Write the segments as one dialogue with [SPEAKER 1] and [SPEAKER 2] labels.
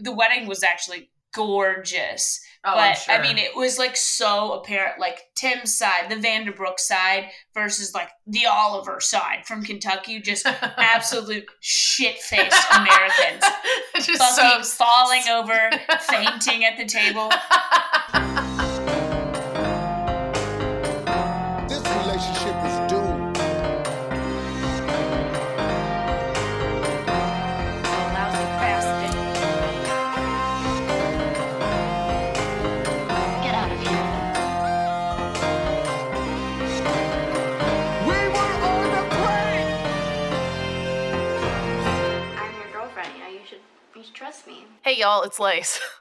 [SPEAKER 1] the wedding was actually gorgeous.
[SPEAKER 2] Oh,
[SPEAKER 1] but
[SPEAKER 2] sure.
[SPEAKER 1] I mean, it was like so apparent, like Tim's side, the Vanderbrook side versus like the Oliver side from Kentucky, just absolute shit faced Americans,
[SPEAKER 2] Just
[SPEAKER 1] fucking
[SPEAKER 2] so
[SPEAKER 1] falling over, fainting at the table.
[SPEAKER 2] Hey y'all, it's Lace.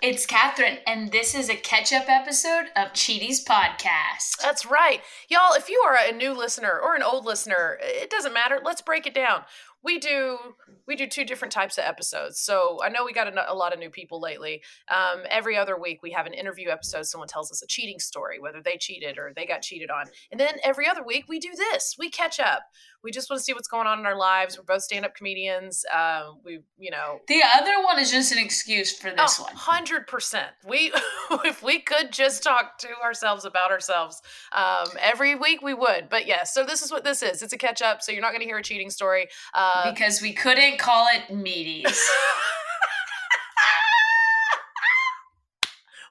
[SPEAKER 1] It's Katherine, and this is a catch up episode of Cheaties Podcast.
[SPEAKER 2] That's right. Y'all, if you are a new listener or an old listener, it doesn't matter. Let's break it down. We do we do two different types of episodes. So I know we got a, a lot of new people lately. Um, every other week we have an interview episode. Someone tells us a cheating story, whether they cheated or they got cheated on. And then every other week we do this. We catch up. We just want to see what's going on in our lives. We're both stand up comedians. Um, we you know
[SPEAKER 1] The other one is just an excuse for this
[SPEAKER 2] Oh,
[SPEAKER 1] one.
[SPEAKER 2] Hundred percent. We, if we could just talk to ourselves about ourselves um, every week, we would. But yes, so this is what this is. It's a catch up. So you're not going to hear a cheating story. Uh,
[SPEAKER 1] because we couldn't call it meaties.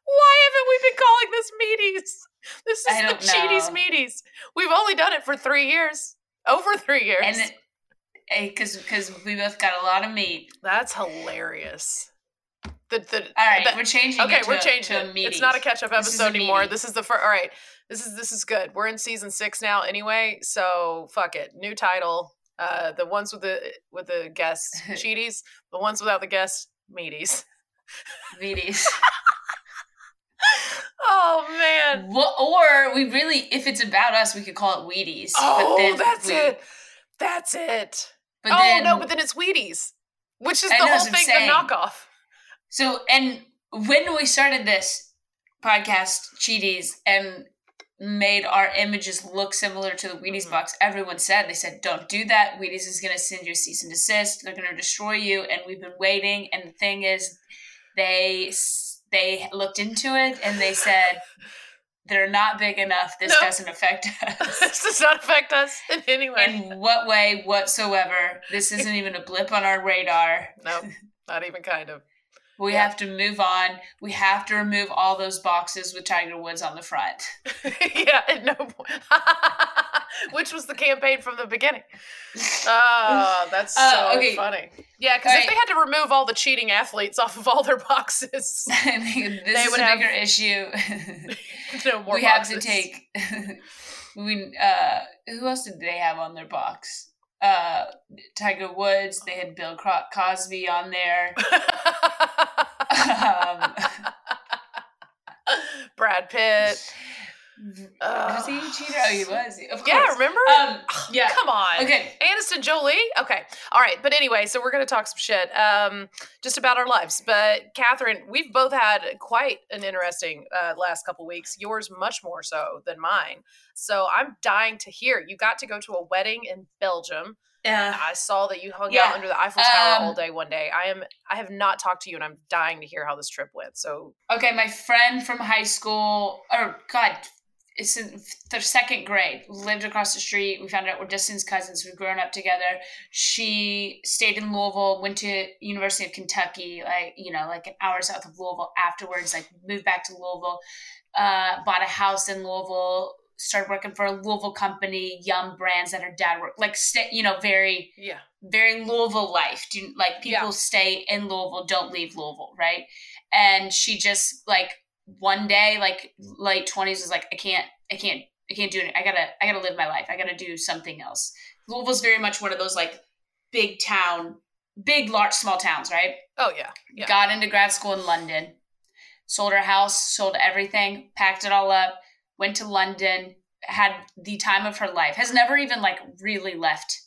[SPEAKER 2] Why haven't we been calling this meaties? This is the cheaties meaties. We've only done it for three years, over three years.
[SPEAKER 1] and because because we both got a lot of meat.
[SPEAKER 2] That's hilarious. The, the,
[SPEAKER 1] All right,
[SPEAKER 2] the-
[SPEAKER 1] we're changing.
[SPEAKER 2] okay, we're
[SPEAKER 1] a-
[SPEAKER 2] changing it. It's not a catch up episode anymore. This is the first. All right, this is this is good. We're in season six now, anyway. So fuck it. New title. Uh, the ones with the with the guests cheaties. The ones without the guests meaties.
[SPEAKER 1] meaties.
[SPEAKER 2] Oh man.
[SPEAKER 1] Wha- or we really, if it's about us, we could call it Wheaties.
[SPEAKER 2] Oh, that's
[SPEAKER 1] we-
[SPEAKER 2] it. That's it.
[SPEAKER 1] But
[SPEAKER 2] oh
[SPEAKER 1] then,
[SPEAKER 2] no, but then it's Wheaties, which is the whole
[SPEAKER 1] that's what I'm
[SPEAKER 2] thing.
[SPEAKER 1] saying.
[SPEAKER 2] The knockoff.
[SPEAKER 1] So, and when we started this podcast, Cheaties, and made our images look similar to the Wheaties
[SPEAKER 2] Mhm.
[SPEAKER 1] box, everyone said, they said, don't do that. Wheaties is going to send you a cease and desist. They're going to destroy you. And we've been waiting. And the thing is, they they looked into it and they said, they're not big enough. This
[SPEAKER 2] No.
[SPEAKER 1] doesn't affect us.
[SPEAKER 2] this does not affect us in any way.
[SPEAKER 1] In what way whatsoever? This isn't even a blip on our radar.
[SPEAKER 2] no, not even kind of.
[SPEAKER 1] We
[SPEAKER 2] Yeah.
[SPEAKER 1] have to move on. We have to remove all those boxes with Tiger Woods on the front.
[SPEAKER 2] yeah, at no point. Which was the campaign from the beginning. Oh, that's so
[SPEAKER 1] Oh, okay.
[SPEAKER 2] funny. Yeah, because if
[SPEAKER 1] Alright.
[SPEAKER 2] they had to remove all the cheating athletes off of all their boxes,
[SPEAKER 1] this
[SPEAKER 2] They
[SPEAKER 1] is
[SPEAKER 2] would
[SPEAKER 1] a
[SPEAKER 2] have-
[SPEAKER 1] bigger issue.
[SPEAKER 2] no more
[SPEAKER 1] we have to take. we uh, who else did they have on their box? Uh, Tiger Woods. They had Bill Cosby on there. Um,
[SPEAKER 2] Brad Pitt.
[SPEAKER 1] was he a cheater? Oh, he was. Of course.
[SPEAKER 2] Yeah, remember?
[SPEAKER 1] Um, yeah.
[SPEAKER 2] Come on.
[SPEAKER 1] Okay.
[SPEAKER 2] Aniston Jolie? Okay. All right. But anyway, so we're going to talk some shit um, just about our lives. But Katherine, we've both had quite an interesting uh, last couple weeks, yours much more so than mine. So I'm dying to hear. You got to go to a wedding in Belgium.
[SPEAKER 1] Yeah.
[SPEAKER 2] I saw that you hung
[SPEAKER 1] Yeah.
[SPEAKER 2] out under the Eiffel Tower
[SPEAKER 1] Um,
[SPEAKER 2] all day one day. I am I have not talked to you and I'm dying to hear how this trip went. So
[SPEAKER 1] Okay, my friend from high school, or God, it's in the second grade, lived across the street. We found out we're distant cousins. We've grown up together. She stayed in Louisville, went to University of Kentucky, like you know, like an hour south of Louisville. Afterwards, like moved back to Louisville, uh, bought a house in Louisville. Started working for a Louisville company, Yum Brands that her dad worked, like stay, you know, very
[SPEAKER 2] yeah.
[SPEAKER 1] very Louisville life. Do like people
[SPEAKER 2] Yeah.
[SPEAKER 1] stay in Louisville, don't leave Louisville, right? And she just like one day, like late twenties, was like, I can't, I can't, I can't do it. I gotta, I gotta live my life. I gotta do something else. Louisville's very much one of those like big town, big large small towns, right?
[SPEAKER 2] Oh yeah. Yeah.
[SPEAKER 1] Got into grad school in London, sold her house, sold everything, packed it all up, went to London, had the time of her life. Has never even like really left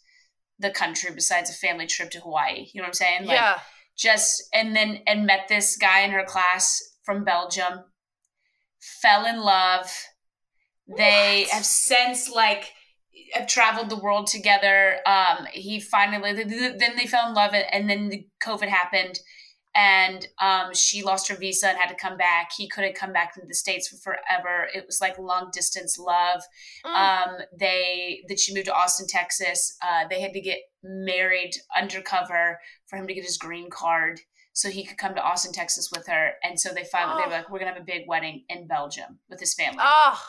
[SPEAKER 1] the country besides a family trip to Hawaii. You know what I'm saying? Like
[SPEAKER 2] yeah.
[SPEAKER 1] just and then and met this guy in her class from Belgium. Fell in love. They have since like have traveled the world together. Um, he finally then they fell in love, and then the COVID happened, and um, she lost her visa and had to come back. He couldn't come back to the states for forever. It was like long distance love.
[SPEAKER 2] Mm.
[SPEAKER 1] Um, they that she moved to Austin, Texas. Uh, they had to get married undercover for him to get his green card, so he could come to Austin, Texas with her. And so they finally they
[SPEAKER 2] Oh.
[SPEAKER 1] were like, "We're gonna have a big wedding in Belgium with his family."
[SPEAKER 2] oh,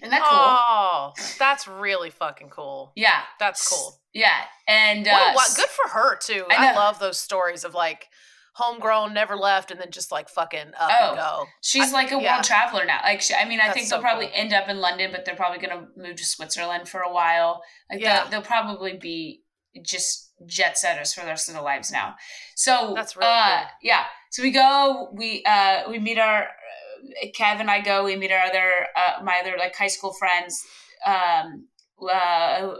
[SPEAKER 1] Isn't that cool?
[SPEAKER 2] oh, that's really fucking cool.
[SPEAKER 1] Yeah,
[SPEAKER 2] That's cool.
[SPEAKER 1] Yeah, and uh,
[SPEAKER 2] What, what, good for her too.
[SPEAKER 1] I
[SPEAKER 2] I, love those stories of like homegrown, never left, and then just like fucking up
[SPEAKER 1] Oh,
[SPEAKER 2] and go.
[SPEAKER 1] She's like a
[SPEAKER 2] yeah.
[SPEAKER 1] world traveler now. Like, she, I mean, I
[SPEAKER 2] That's
[SPEAKER 1] think they'll probably
[SPEAKER 2] cool.
[SPEAKER 1] end up in London, but they're probably going to move to Switzerland for a while. Like,
[SPEAKER 2] Yeah.
[SPEAKER 1] they'll, they'll probably be just jet setters for the rest of their lives now. So
[SPEAKER 2] That's really
[SPEAKER 1] uh,
[SPEAKER 2] cool.
[SPEAKER 1] Yeah. So we go. We uh we meet our uh, Kev and I go. We meet our other uh, my other like high school friends. Um, uh,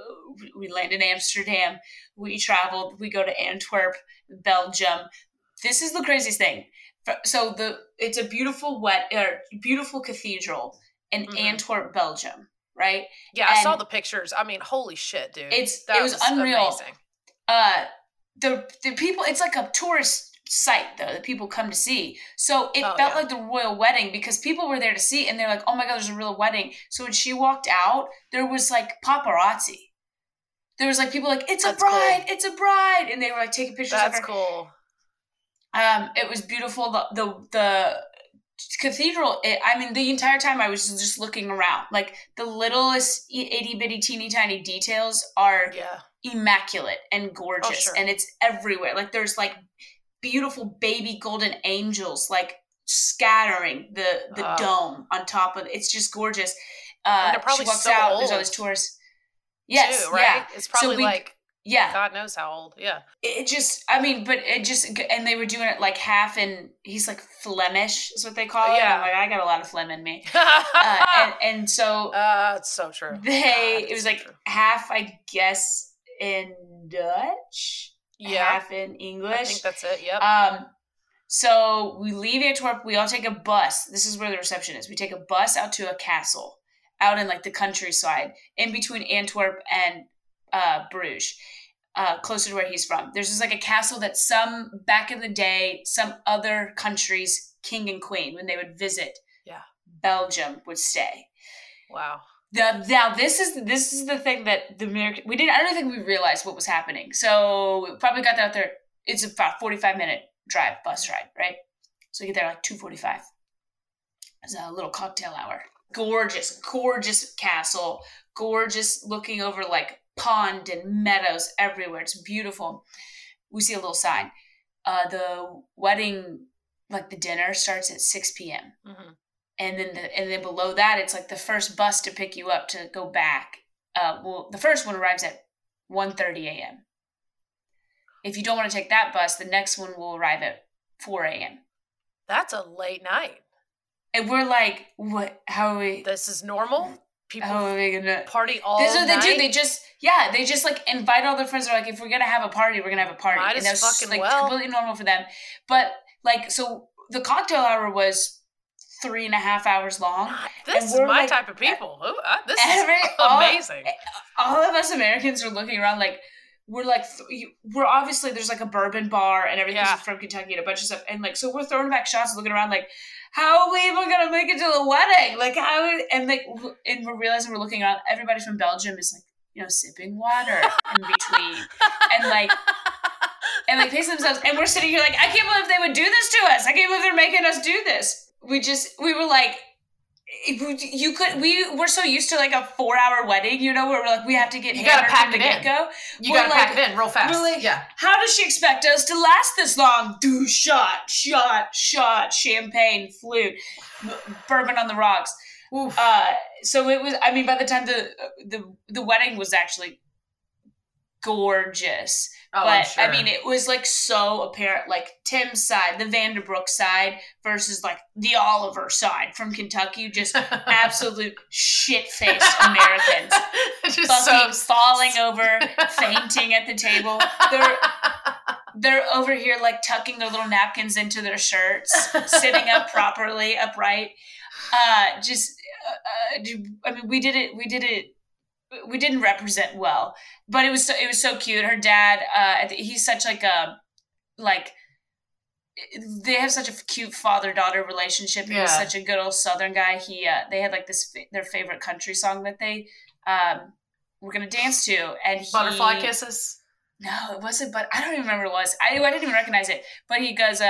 [SPEAKER 1] we land in Amsterdam. We traveled. We go to Antwerp, Belgium. This is the craziest thing. So the it's a beautiful wet or beautiful cathedral in
[SPEAKER 2] Mhm.
[SPEAKER 1] Antwerp, Belgium. Right.
[SPEAKER 2] Yeah, I saw the pictures. I mean, holy shit, dude.
[SPEAKER 1] It's-
[SPEAKER 2] That
[SPEAKER 1] it was unreal.
[SPEAKER 2] Amazing.
[SPEAKER 1] uh the the people it's like a tourist site though that people come to see so it
[SPEAKER 2] Oh,
[SPEAKER 1] felt
[SPEAKER 2] yeah.
[SPEAKER 1] like the royal wedding because people were there to see and they're like oh my god there's a real wedding so when she walked out there was like paparazzi there was like people like it's a
[SPEAKER 2] That's cool.
[SPEAKER 1] bride it's a bride and they were like taking pictures
[SPEAKER 2] That's
[SPEAKER 1] of her
[SPEAKER 2] cool.
[SPEAKER 1] Um it was beautiful the the the cathedral it, i mean the entire time i was just looking around like the littlest itty bitty teeny tiny details are
[SPEAKER 2] Yeah.
[SPEAKER 1] immaculate and gorgeous
[SPEAKER 2] Oh, sure.
[SPEAKER 1] and it's everywhere like there's like beautiful baby golden angels like scattering the the
[SPEAKER 2] Ah.
[SPEAKER 1] dome on top of it's just gorgeous uh
[SPEAKER 2] they're probably
[SPEAKER 1] she walks
[SPEAKER 2] so
[SPEAKER 1] out there's all these tourists yes
[SPEAKER 2] too, right?
[SPEAKER 1] yeah
[SPEAKER 2] It's probably
[SPEAKER 1] we-
[SPEAKER 2] like
[SPEAKER 1] yeah
[SPEAKER 2] God knows how old. Yeah.
[SPEAKER 1] it just i mean but it just and they were doing it like half in he's like flemish is what they call it
[SPEAKER 2] Yeah.
[SPEAKER 1] like i got a lot of phlegm in me uh, and, and so
[SPEAKER 2] uh, it's so true.
[SPEAKER 1] they
[SPEAKER 2] God,
[SPEAKER 1] it was
[SPEAKER 2] so
[SPEAKER 1] like
[SPEAKER 2] true.
[SPEAKER 1] half i guess in dutch
[SPEAKER 2] yeah.
[SPEAKER 1] half in English.
[SPEAKER 2] I think that's it. Yep.
[SPEAKER 1] um so we leave antwerp we all take a bus this is where the reception is we take a bus out to a castle out in like the countryside in between antwerp and uh bruges uh, closer to where he's from. There's just like a castle that some back in the day, some other countries' king and queen, when they would visit
[SPEAKER 2] Yeah.
[SPEAKER 1] Belgium, would stay.
[SPEAKER 2] wow.
[SPEAKER 1] The, now this is this is the thing that the American we didn't I don't think we realized what was happening. So we probably got out there. It's about forty five minute drive bus ride, right? So we get there like two forty five. It's a little cocktail hour. Gorgeous, gorgeous castle. Gorgeous, looking over like pond and meadows everywhere. It's beautiful. We see a little sign. Uh, the wedding, like the dinner, starts at six p.m
[SPEAKER 2] hmm
[SPEAKER 1] and then the, and then below that it's like the first bus to pick you up to go back uh well the first one arrives at 1.30 a.m if you don't want to take that bus the next one will arrive at 4 a.m
[SPEAKER 2] That's a late night.
[SPEAKER 1] and we're like what how are we
[SPEAKER 2] This is normal. People
[SPEAKER 1] are we gonna
[SPEAKER 2] party all
[SPEAKER 1] this is what
[SPEAKER 2] night.
[SPEAKER 1] they do they just yeah they just like invite all their friends they're like if we're gonna have a party we're gonna have a party
[SPEAKER 2] Might
[SPEAKER 1] and that's
[SPEAKER 2] fucking
[SPEAKER 1] like
[SPEAKER 2] well.
[SPEAKER 1] completely normal for them but like so the cocktail hour was three and a half hours long
[SPEAKER 2] this is my
[SPEAKER 1] like-
[SPEAKER 2] type of people. Ooh, uh, this
[SPEAKER 1] Every-
[SPEAKER 2] is
[SPEAKER 1] all-
[SPEAKER 2] amazing.
[SPEAKER 1] all of us Americans are looking around like we're like th- we're obviously there's like a bourbon bar and everything's
[SPEAKER 2] Yeah.
[SPEAKER 1] from Kentucky and a bunch of stuff and like so we're throwing back shots looking around like how are we even gonna make it to the wedding? Like how and like and we're realizing we're looking around everybody from Belgium is like you know sipping water in between. And like and like pacing themselves. And we're sitting here like I can't believe they would do this to us. I can't believe they're making us do this. We just we were like you could we we're so used to like a four hour wedding you know where we're like we have to get
[SPEAKER 2] You gotta pack it in.
[SPEAKER 1] get go
[SPEAKER 2] you
[SPEAKER 1] we're
[SPEAKER 2] gotta
[SPEAKER 1] like-
[SPEAKER 2] pack it in real fast.
[SPEAKER 1] we're like-
[SPEAKER 2] yeah.
[SPEAKER 1] how does she expect us to last this long do shot shot shot champagne flute bourbon on the rocks
[SPEAKER 2] Oof.
[SPEAKER 1] uh so it was i mean by the time the the the wedding was actually gorgeous
[SPEAKER 2] oh,
[SPEAKER 1] but
[SPEAKER 2] sure.
[SPEAKER 1] I mean, it was like so apparent. Like Tim's side, the Vanderbrook side versus like the Oliver side from Kentucky, just absolute shit faced Americans,
[SPEAKER 2] Just
[SPEAKER 1] fucking
[SPEAKER 2] so
[SPEAKER 1] falling over, fainting at the table. They're they're over here like tucking their little napkins into their shirts, sitting up properly, upright. Uh, just, uh, uh, I mean, we did it. We did it. We didn't represent well, but it was so, it was so cute. Her dad, uh, he's such like a like they have such a cute father daughter relationship. He was such a good old Southern guy. He uh, they had like this their favorite country song that they um were gonna dance to, and he,
[SPEAKER 2] Butterfly kisses.
[SPEAKER 1] No, it wasn't. But I don't even remember what it was. I I didn't even recognize it. But he goes, uh,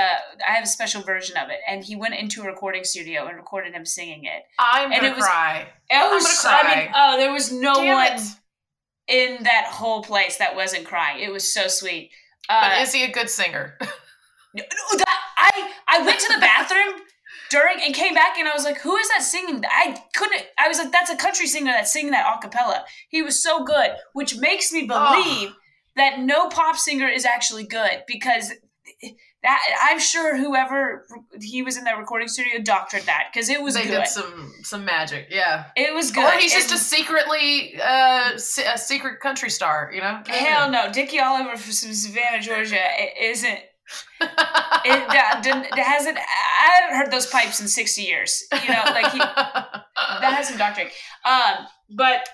[SPEAKER 1] I have a special version of it, and he went into a recording studio and recorded him singing it.
[SPEAKER 2] I'm gonna
[SPEAKER 1] it was-
[SPEAKER 2] cry.
[SPEAKER 1] It was,
[SPEAKER 2] gonna
[SPEAKER 1] I mean, oh, there was no
[SPEAKER 2] Damn
[SPEAKER 1] one
[SPEAKER 2] it.
[SPEAKER 1] in that whole place that wasn't crying. It was so sweet.
[SPEAKER 2] But
[SPEAKER 1] Uh,
[SPEAKER 2] is he a good singer?
[SPEAKER 1] no, that, I I went to the bathroom during and came back and I was like, who is that singing? I couldn't. I was like, that's a country singer that's singing that a cappella. He was so good, which makes me believe that no pop singer is actually good because that I'm sure whoever he was in that recording studio doctored that because it was
[SPEAKER 2] they
[SPEAKER 1] good.
[SPEAKER 2] did some some magic. Yeah.
[SPEAKER 1] it was good.
[SPEAKER 2] Or he's just a secretly uh, a secret country star, you know?
[SPEAKER 1] Hell no, Dickie Oliver from Savannah, Georgia, it isn't. It that, didn't- hasn't. I haven't heard those pipes in sixty years. You know, like he that has some doctrine. Um, but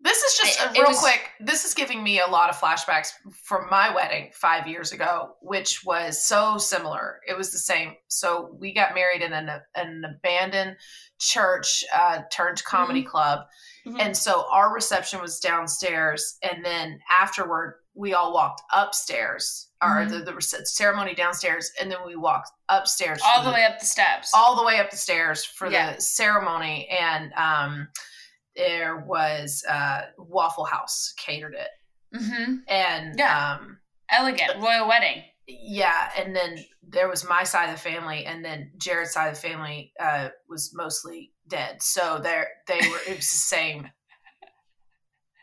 [SPEAKER 2] This is just
[SPEAKER 1] It-
[SPEAKER 2] uh, real
[SPEAKER 1] was-
[SPEAKER 2] quick. This is giving me a lot of flashbacks from my wedding five years ago, which was so similar. It was the same. So we got married in an, an abandoned church uh, turned comedy
[SPEAKER 1] Mm-hmm.
[SPEAKER 2] club, and so our reception was downstairs, and then afterward we all walked upstairs, or
[SPEAKER 1] Mhm.
[SPEAKER 2] the, the ceremony downstairs, and then we walked upstairs
[SPEAKER 1] all
[SPEAKER 2] for
[SPEAKER 1] the way up the steps.
[SPEAKER 2] all the way up the stairs for
[SPEAKER 1] Yeah.
[SPEAKER 2] the ceremony and um there was uh waffle house catered it
[SPEAKER 1] hmm
[SPEAKER 2] and
[SPEAKER 1] Yeah.
[SPEAKER 2] um
[SPEAKER 1] Elegant royal wedding.
[SPEAKER 2] yeah and then there was my side of the family and then jared's side of the family uh was mostly dead so there they were it was the same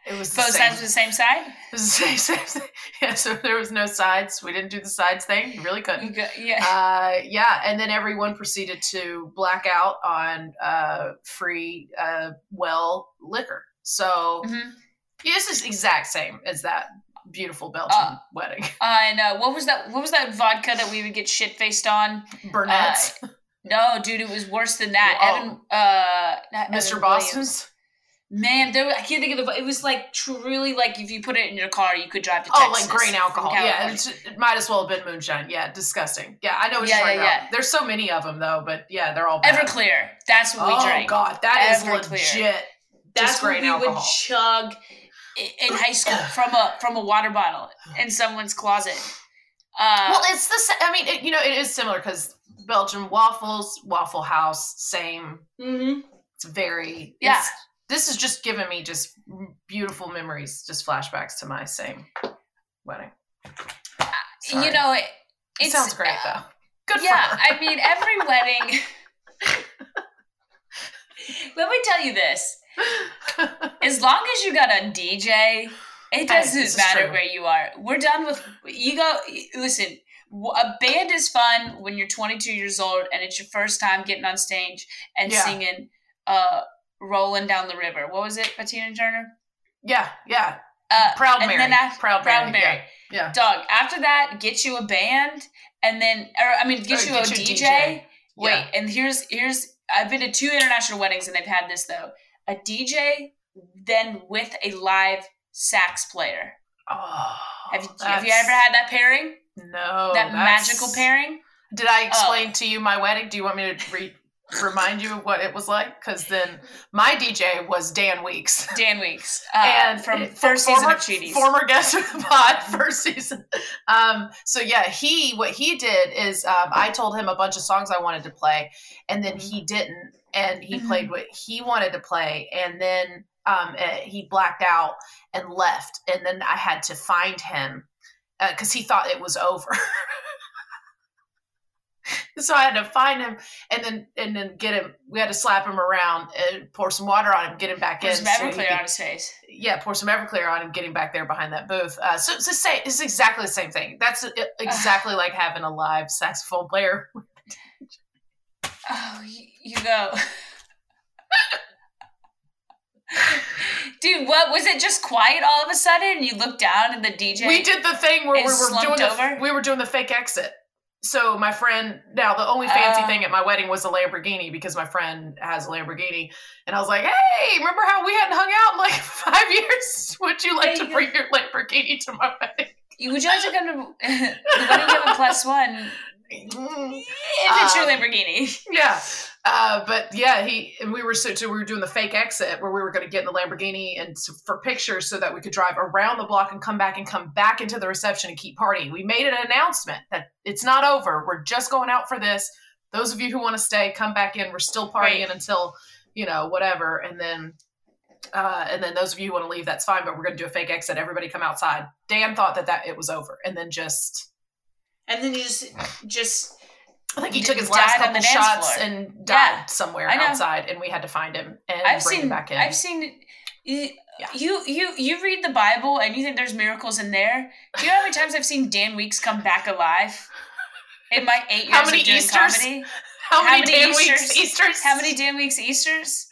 [SPEAKER 2] it was the
[SPEAKER 1] Both
[SPEAKER 2] same,
[SPEAKER 1] sides of the same side.
[SPEAKER 2] it was the same, yeah so there was no sides we didn't do the sides thing you really couldn't
[SPEAKER 1] You go, yeah.
[SPEAKER 2] uh, yeah, and then everyone proceeded to black out on uh, free uh, well liquor. So
[SPEAKER 1] Mhm.
[SPEAKER 2] yeah, this is exact same as that beautiful Belgian
[SPEAKER 1] Uh,
[SPEAKER 2] wedding.
[SPEAKER 1] I know. What was that? What was that vodka that we would get shit faced on?
[SPEAKER 2] Burnett's,
[SPEAKER 1] No, dude, it was worse than that.
[SPEAKER 2] Oh.
[SPEAKER 1] Evan, uh,
[SPEAKER 2] Mr.
[SPEAKER 1] Evan
[SPEAKER 2] Boston's.
[SPEAKER 1] Williams. Man, there I can't think of the. It was like truly like if you put it in your car, you could drive to
[SPEAKER 2] Oh, like grain alcohol. Yeah, it's, it might as well have been moonshine. Yeah, disgusting. Yeah, I know what
[SPEAKER 1] Yeah,
[SPEAKER 2] you're talking
[SPEAKER 1] yeah,
[SPEAKER 2] about. There's so many of them though, but yeah, they're all bad.
[SPEAKER 1] Everclear. That's what we drink.
[SPEAKER 2] oh
[SPEAKER 1] drank.
[SPEAKER 2] god, that is
[SPEAKER 1] Everclear.
[SPEAKER 2] legit.
[SPEAKER 1] That's
[SPEAKER 2] just
[SPEAKER 1] what we
[SPEAKER 2] alcohol.
[SPEAKER 1] would chug in high school from a from a water bottle in someone's closet. Uh,
[SPEAKER 2] well, it's the I mean, it, you know, it is similar because Belgian waffles, Waffle House, same.
[SPEAKER 1] mhm.
[SPEAKER 2] It's very
[SPEAKER 1] Yeah.
[SPEAKER 2] it's- this is just giving me just beautiful memories, just flashbacks to my same wedding. Sorry.
[SPEAKER 1] you know, it,
[SPEAKER 2] it sounds great though. Good
[SPEAKER 1] yeah. I mean, every wedding. Let me tell you this: as long as you got a DJ, it doesn't matter
[SPEAKER 2] true.
[SPEAKER 1] where you are. We're done with you. Go listen. A band is fun when you're 22 years old and it's your first time getting on stage and
[SPEAKER 2] Yeah.
[SPEAKER 1] singing uh, "Rolling Down the River." What was it, Patina Turner?
[SPEAKER 2] yeah, yeah.
[SPEAKER 1] Uh,
[SPEAKER 2] Proud
[SPEAKER 1] and
[SPEAKER 2] Mary.
[SPEAKER 1] then af-
[SPEAKER 2] Proud,
[SPEAKER 1] Proud
[SPEAKER 2] Mary.
[SPEAKER 1] Mary.
[SPEAKER 2] Yeah.
[SPEAKER 1] Dog. After that, get you a band, and then, or I mean, get you
[SPEAKER 2] get
[SPEAKER 1] a
[SPEAKER 2] you
[SPEAKER 1] DJ.
[SPEAKER 2] DJ.
[SPEAKER 1] Wait,
[SPEAKER 2] Yeah.
[SPEAKER 1] and here's here's I've been to two international weddings and they've had this though. A DJ, then with a live sax player.
[SPEAKER 2] Oh,
[SPEAKER 1] Have you have you ever had that pairing?
[SPEAKER 2] no
[SPEAKER 1] that magical pairing?
[SPEAKER 2] Did I explain
[SPEAKER 1] Oh.
[SPEAKER 2] to you my wedding? Do you want me to re- remind you of what it was like? Because then my DJ was Dan Weeks.
[SPEAKER 1] Dan Weeks, uh,
[SPEAKER 2] and
[SPEAKER 1] from first
[SPEAKER 2] former,
[SPEAKER 1] season of Cheaties.
[SPEAKER 2] former guest of the pod, first season. Um, so yeah, he what he did is um, I told him a bunch of songs I wanted to play, and then he didn't, and he
[SPEAKER 1] Mhm.
[SPEAKER 2] played what he wanted to play, and then um, eh, he blacked out and left, and then I had to find him because he thought it was over. so I had to find him and then and then get him. We had to slap him around and pour some water on him, get him back
[SPEAKER 1] There's
[SPEAKER 2] in.
[SPEAKER 1] some
[SPEAKER 2] so
[SPEAKER 1] Everclear
[SPEAKER 2] could-
[SPEAKER 1] on his face.
[SPEAKER 2] yeah, pour some Everclear on him, getting back there behind that booth. Uh, so it's the same. It's exactly the same thing. That's e- exactly like having a live saxophone player.
[SPEAKER 1] Oh, you, go. Dude, what was it? Just quiet all of a sudden, and you look down, and the DJ.
[SPEAKER 2] We did the thing where we were doing the,
[SPEAKER 1] over?
[SPEAKER 2] we were doing the fake exit. So my friend, now the only fancy
[SPEAKER 1] Oh.
[SPEAKER 2] thing at my wedding was a Lamborghini because my friend has a Lamborghini, and I was like, "Hey, remember how we hadn't hung out in like five years? Would you like to
[SPEAKER 1] you
[SPEAKER 2] bring your Lamborghini to my wedding?"
[SPEAKER 1] You- Would you like to come to the wedding? Give a plus one. If it's your
[SPEAKER 2] Um,
[SPEAKER 1] Lamborghini.
[SPEAKER 2] yeah. Uh, but yeah, he and we were so, so we were doing the fake exit where we were going to get in the Lamborghini and s for pictures so that we could drive around the block and come back and come back into the reception and keep partying. We made an announcement that it's not over. We're just going out for this. Those of you who want to stay, come back in. We're still partying
[SPEAKER 1] Right.
[SPEAKER 2] until you know whatever, and then. Uh, and then those of you who want to leave, that's fine. But we're going to do a fake exit. Everybody come outside. Dan thought that that it was over, and then just
[SPEAKER 1] And then you just just
[SPEAKER 2] I think he took his last couple
[SPEAKER 1] the
[SPEAKER 2] shots
[SPEAKER 1] floor.
[SPEAKER 2] and died
[SPEAKER 1] Yeah,
[SPEAKER 2] somewhere outside, and we had to find him and
[SPEAKER 1] I've
[SPEAKER 2] bring
[SPEAKER 1] seen
[SPEAKER 2] him back in.
[SPEAKER 1] I've seen you,
[SPEAKER 2] Yeah.
[SPEAKER 1] you you you read the Bible and you think there's miracles in there. Do you know how many times I've seen Dan Weeks come back alive? In my eight years
[SPEAKER 2] How many
[SPEAKER 1] of doing
[SPEAKER 2] Easters?
[SPEAKER 1] comedy.
[SPEAKER 2] how,
[SPEAKER 1] how
[SPEAKER 2] many,
[SPEAKER 1] many
[SPEAKER 2] Dan
[SPEAKER 1] Easters?
[SPEAKER 2] weeks Easters?
[SPEAKER 1] How many Dan Weeks Easters?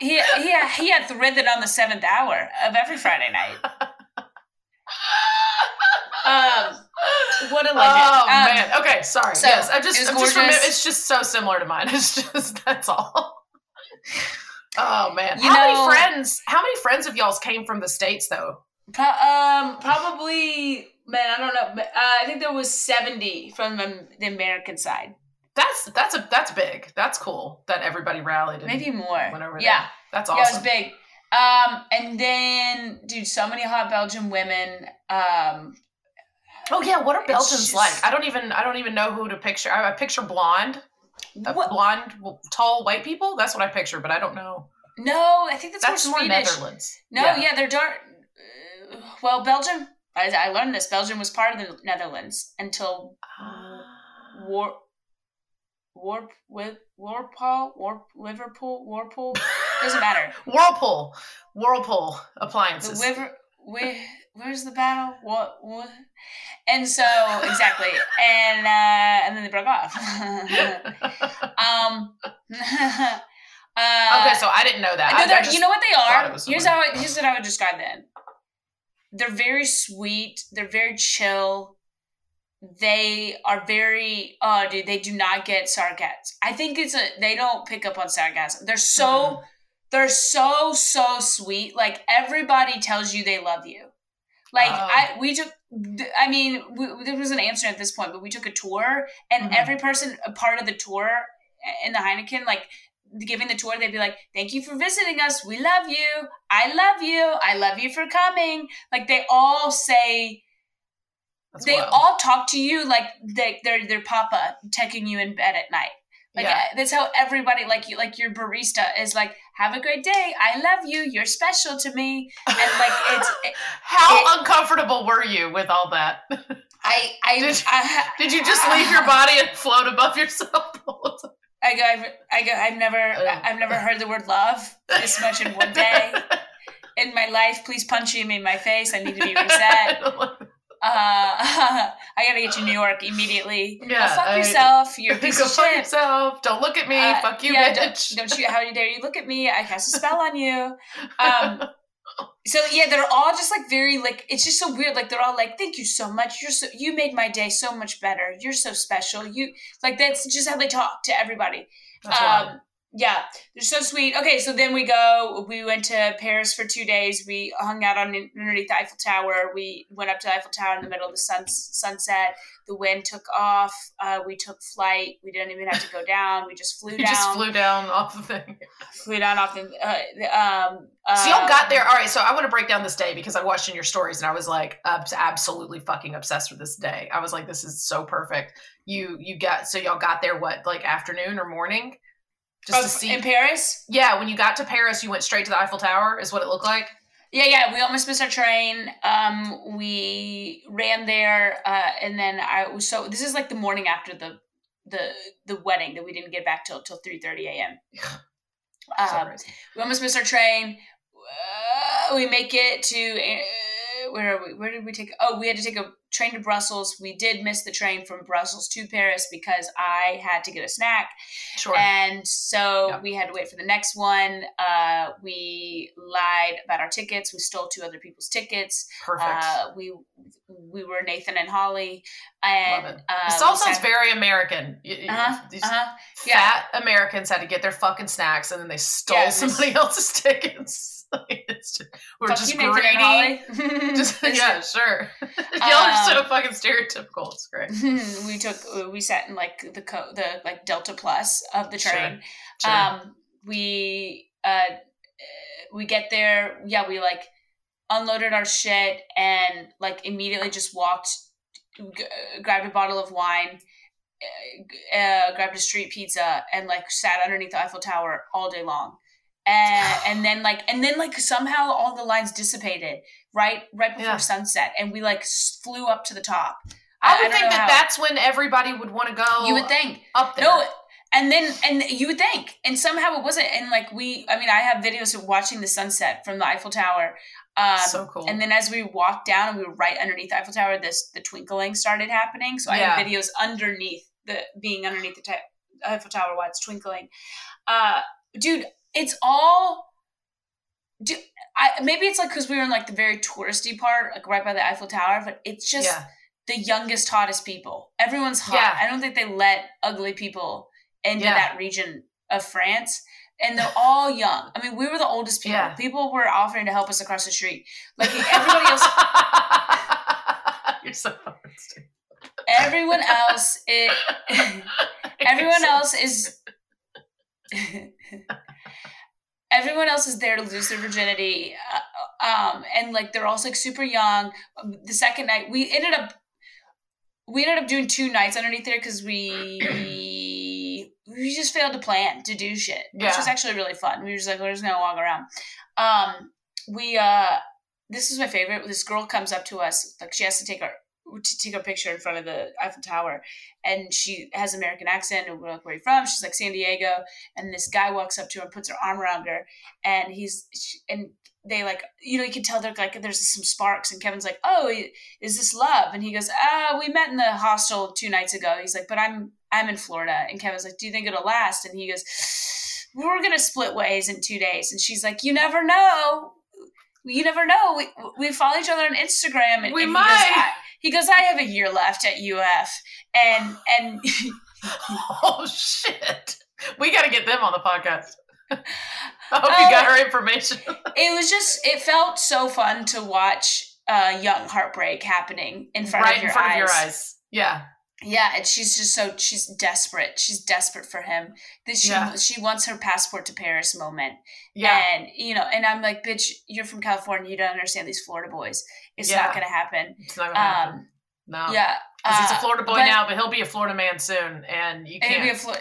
[SPEAKER 1] He he he had threaded on the seventh hour of every Friday night. Um, what a legend.
[SPEAKER 2] Oh
[SPEAKER 1] Um,
[SPEAKER 2] man. Okay, sorry.
[SPEAKER 1] so,
[SPEAKER 2] yes, I just, I'm just
[SPEAKER 1] gorgeous.
[SPEAKER 2] it's just so similar to mine. It's just that's all. Oh man.
[SPEAKER 1] You
[SPEAKER 2] how
[SPEAKER 1] know-
[SPEAKER 2] many friends? How many friends of y'all's came from the states though?
[SPEAKER 1] Um, probably man, I don't know. Uh, I think there was seventy from the, the American side,
[SPEAKER 2] That's that's a that's big. That's cool that everybody rallied.
[SPEAKER 1] Maybe more.
[SPEAKER 2] went over
[SPEAKER 1] yeah,
[SPEAKER 2] there. That's
[SPEAKER 1] yeah, it was
[SPEAKER 2] awesome.
[SPEAKER 1] big. Um, and then, dude, so many hot Belgian women. Um,
[SPEAKER 2] Oh yeah, what are Belgians
[SPEAKER 1] just-
[SPEAKER 2] like? I don't even I don't even know who to picture. I, I picture blonde, uh, blonde, tall white people. That's what I picture, but I don't know.
[SPEAKER 1] No, I think that's,
[SPEAKER 2] That's
[SPEAKER 1] more Swedish.
[SPEAKER 2] Netherlands.
[SPEAKER 1] No, yeah, they're dark. Uh, well, Belgium. I, I learned this. Belgium was part of the Netherlands until
[SPEAKER 2] Ah.
[SPEAKER 1] War. Warp with Warpaw, Warp Liverpool, Warpool. Doesn't matter.
[SPEAKER 2] Whirlpool, Whirlpool
[SPEAKER 1] The
[SPEAKER 2] appliances.
[SPEAKER 1] river. Where, where's the battle? What? What? And so exactly, and uh, and then they broke off. um. uh,
[SPEAKER 2] okay, so I didn't know that.
[SPEAKER 1] no,
[SPEAKER 2] I- I
[SPEAKER 1] you know what they are? Here's how I, here's what I would describe them. They're very sweet. They're very chill. They are very oh dude, they do not get sarcasm. I think it's a they don't pick up on sarcasm. They're so
[SPEAKER 2] Mhm.
[SPEAKER 1] they're so so sweet. Like everybody tells you they love you. Like
[SPEAKER 2] Oh.
[SPEAKER 1] I we took I mean we, there was an answer at this point, but we took a tour and
[SPEAKER 2] Mhm.
[SPEAKER 1] every person a part of the tour in the Heineken like giving the tour, they'd be like, "Thank you for visiting us. We love you. I love you. I love you for coming." Like they all say,
[SPEAKER 2] That's
[SPEAKER 1] they
[SPEAKER 2] wild.
[SPEAKER 1] all talk to you like they, they're their papa taking you in bed at night. Like
[SPEAKER 2] yeah.
[SPEAKER 1] that's how everybody like you like your barista is like, "Have a great day. I love you. You're special to me." And like it's it,
[SPEAKER 2] How
[SPEAKER 1] it-
[SPEAKER 2] uncomfortable were you with all that?
[SPEAKER 1] I I
[SPEAKER 2] Did-
[SPEAKER 1] I,
[SPEAKER 2] Did you just leave your body and float above yourself?
[SPEAKER 1] I go I've, I go I've never
[SPEAKER 2] Ugh.
[SPEAKER 1] I've never heard the word love this much in one day. in my life. Please punch him in my face. I need to be reset. Uh, I gotta get to New York immediately.
[SPEAKER 2] Yeah,
[SPEAKER 1] Go fuck
[SPEAKER 2] I-
[SPEAKER 1] yourself. You're a piece
[SPEAKER 2] Go
[SPEAKER 1] of
[SPEAKER 2] fuck
[SPEAKER 1] shit.
[SPEAKER 2] yourself. Don't look at me.
[SPEAKER 1] Uh,
[SPEAKER 2] fuck you,
[SPEAKER 1] yeah,
[SPEAKER 2] bitch.
[SPEAKER 1] Don't, don't you? How dare you look at me? I cast a spell on you. Um, so yeah, they're all just like very like it's just so weird. Like they're all like, "Thank you so much. You're so you made my day so much better. You're so special. You like that's just how they talk to everybody." Um, yeah, they're so sweet. Okay, so then we go. We went to Paris for two days. We hung out on underneath the Eiffel Tower. We went up to the Eiffel Tower in the middle of the sun, sunset. The wind took off. Uh, we took flight. We didn't even have to go down. We just flew
[SPEAKER 2] You
[SPEAKER 1] down.
[SPEAKER 2] just flew down off the thing.
[SPEAKER 1] flew down off the. Uh, um,
[SPEAKER 2] So y'all
[SPEAKER 1] uh,
[SPEAKER 2] got there. All right. So I want to break down this day because I watched in your stories and I was like absolutely fucking obsessed with this day. I was like, this is so perfect. You you got so y'all got there what like afternoon or morning, just to
[SPEAKER 1] oh,
[SPEAKER 2] see.
[SPEAKER 1] in Paris.
[SPEAKER 2] yeah, when you got to Paris, you went straight to the Eiffel Tower. Is what it looked like.
[SPEAKER 1] Yeah, yeah, we almost missed our train. Um, we ran there, uh, and then I was so. This is like the morning after the the the wedding that we didn't get back till till three thirty a.m. Um, we almost missed our train. Uh, we make it to where are we? Where did we take? Oh, we had to take a train to Brussels. We did miss the train from Brussels to Paris because I had to get a snack.
[SPEAKER 2] Sure.
[SPEAKER 1] And so
[SPEAKER 2] Yeah.
[SPEAKER 1] we had to wait for the next one. Uh, we lied about our tickets. We stole two other people's tickets.
[SPEAKER 2] Perfect.
[SPEAKER 1] Uh, we we were Nathan and Holly. And
[SPEAKER 2] Love it.
[SPEAKER 1] Uh,
[SPEAKER 2] this all sounds very American.
[SPEAKER 1] Uh-huh,
[SPEAKER 2] These
[SPEAKER 1] uh-huh. yeah.
[SPEAKER 2] Americans had to get their fucking snacks and then they stole
[SPEAKER 1] Yeah,
[SPEAKER 2] somebody else's tickets. it's just, we're
[SPEAKER 1] Fuck
[SPEAKER 2] just greedy. Just, yeah, sure. Y'all are so
[SPEAKER 1] Um,
[SPEAKER 2] fucking stereotypical. It's great.
[SPEAKER 1] we took we sat in like the co- the like Delta Plus of the train.
[SPEAKER 2] Sure.
[SPEAKER 1] Um, we uh, we get there. Yeah, we like unloaded our shit and like immediately just walked, g- grabbed a bottle of wine, uh, uh, grabbed a street pizza, and like sat underneath the Eiffel Tower all day long. And, and then like and then like somehow all the lines dissipated right right before
[SPEAKER 2] Yeah.
[SPEAKER 1] sunset and we like flew up to the top
[SPEAKER 2] I
[SPEAKER 1] I
[SPEAKER 2] would
[SPEAKER 1] don't
[SPEAKER 2] think that
[SPEAKER 1] how.
[SPEAKER 2] that's when everybody would want to go
[SPEAKER 1] you would think
[SPEAKER 2] up there.
[SPEAKER 1] no, and then and you would think, and somehow it wasn't. And like we, I mean, I have videos of watching the sunset from the Eiffel Tower. Um,
[SPEAKER 2] so cool.
[SPEAKER 1] And then as we walked down and we were right underneath the Eiffel Tower, this the twinkling started happening. So I
[SPEAKER 2] Yeah.
[SPEAKER 1] have videos underneath the being underneath the ti- Eiffel Tower while it's twinkling. Uh, dude, it's all. Do, I, maybe it's like because we were in like the very touristy part, like right by the Eiffel Tower, but it's just
[SPEAKER 2] yeah.
[SPEAKER 1] the youngest, hottest people. Everyone's hot.
[SPEAKER 2] Yeah.
[SPEAKER 1] I don't think they let ugly people into
[SPEAKER 2] Yeah.
[SPEAKER 1] that region of France. And they're all young. I mean, we were the oldest people. People were offering to help us across the street. Like everybody else,
[SPEAKER 2] You're so stupid.
[SPEAKER 1] everyone else, it, everyone else is. everyone else is there to lose their virginity, uh, um, and like they're also like super young. The second night, we ended up we ended up doing two nights underneath there because we we just failed to plan to do shit, which
[SPEAKER 2] Yeah.
[SPEAKER 1] was actually really fun. We were just like, we're just gonna walk around. Um, we uh, this is my favorite. This girl comes up to us, like she has to take our to take a picture in front of the Eiffel Tower, and she has American accent. And we're like, "Where are you from?" She's like, "San Diego." And this guy walks up to her and puts her arm around her, and he's she, and they like you know you can tell they're like there's some sparks. And kevin's like oh is this love? And he goes ah we met in the hostel two nights ago. He's like but i'm i'm in florida. And kevin's like do you think it'll last? And he goes we're gonna split ways in two days. And she's like you never know. You never know. We we follow each other on instagram. And
[SPEAKER 2] We
[SPEAKER 1] and
[SPEAKER 2] might.
[SPEAKER 1] He goes, I, he goes i have a year left at uf and and
[SPEAKER 2] Oh shit. We got to get them on the podcast. I hope you got her information.
[SPEAKER 1] it was just it felt so fun to watch uh young heartbreak happening in front
[SPEAKER 2] right
[SPEAKER 1] of your
[SPEAKER 2] in front
[SPEAKER 1] eyes.
[SPEAKER 2] of your eyes. Yeah.
[SPEAKER 1] Yeah, and she's just so she's desperate. She's desperate for him. That she
[SPEAKER 2] Yeah.
[SPEAKER 1] she wants her passport to Paris moment.
[SPEAKER 2] Yeah.
[SPEAKER 1] And you know, and I'm like, bitch, you're from California. You don't understand these Florida boys. It's
[SPEAKER 2] Yeah.
[SPEAKER 1] not gonna happen.
[SPEAKER 2] it's not going to happen.
[SPEAKER 1] Um,
[SPEAKER 2] no.
[SPEAKER 1] yeah,
[SPEAKER 2] he's a
[SPEAKER 1] uh,
[SPEAKER 2] Florida boy
[SPEAKER 1] but-
[SPEAKER 2] now, but he'll be a Florida man soon. And you can't.
[SPEAKER 1] be a Flo-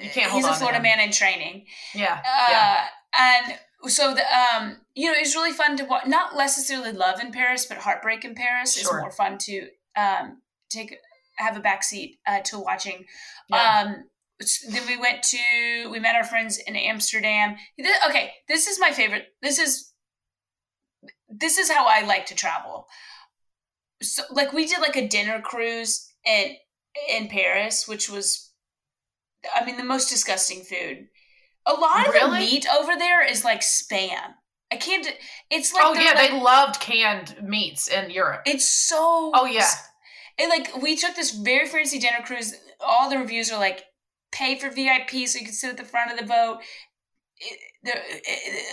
[SPEAKER 2] you can't hold
[SPEAKER 1] He's a
[SPEAKER 2] to
[SPEAKER 1] Florida man in training.
[SPEAKER 2] yeah.
[SPEAKER 1] Uh,
[SPEAKER 2] yeah.
[SPEAKER 1] And so the um, you know, it's really fun to watch. Not necessarily love in Paris, but heartbreak in Paris
[SPEAKER 2] Sure.
[SPEAKER 1] is more fun to um take have a backseat uh, to watching.
[SPEAKER 2] Yeah.
[SPEAKER 1] Um, then we went to we met our friends in Amsterdam. Okay, this is my favorite. This is this is how I like to travel. So, like, we did like a dinner cruise in in Paris, which was, I mean, the most disgusting food. A lot of the meat over there is like spam. I can't. It's like
[SPEAKER 2] oh, yeah.
[SPEAKER 1] like,
[SPEAKER 2] they loved canned meats in Europe.
[SPEAKER 1] it's so.
[SPEAKER 2] Oh, yeah.
[SPEAKER 1] And like we took this very fancy dinner cruise. All the reviews are like, pay for VIP so you can sit at the front of the boat. It, the, it,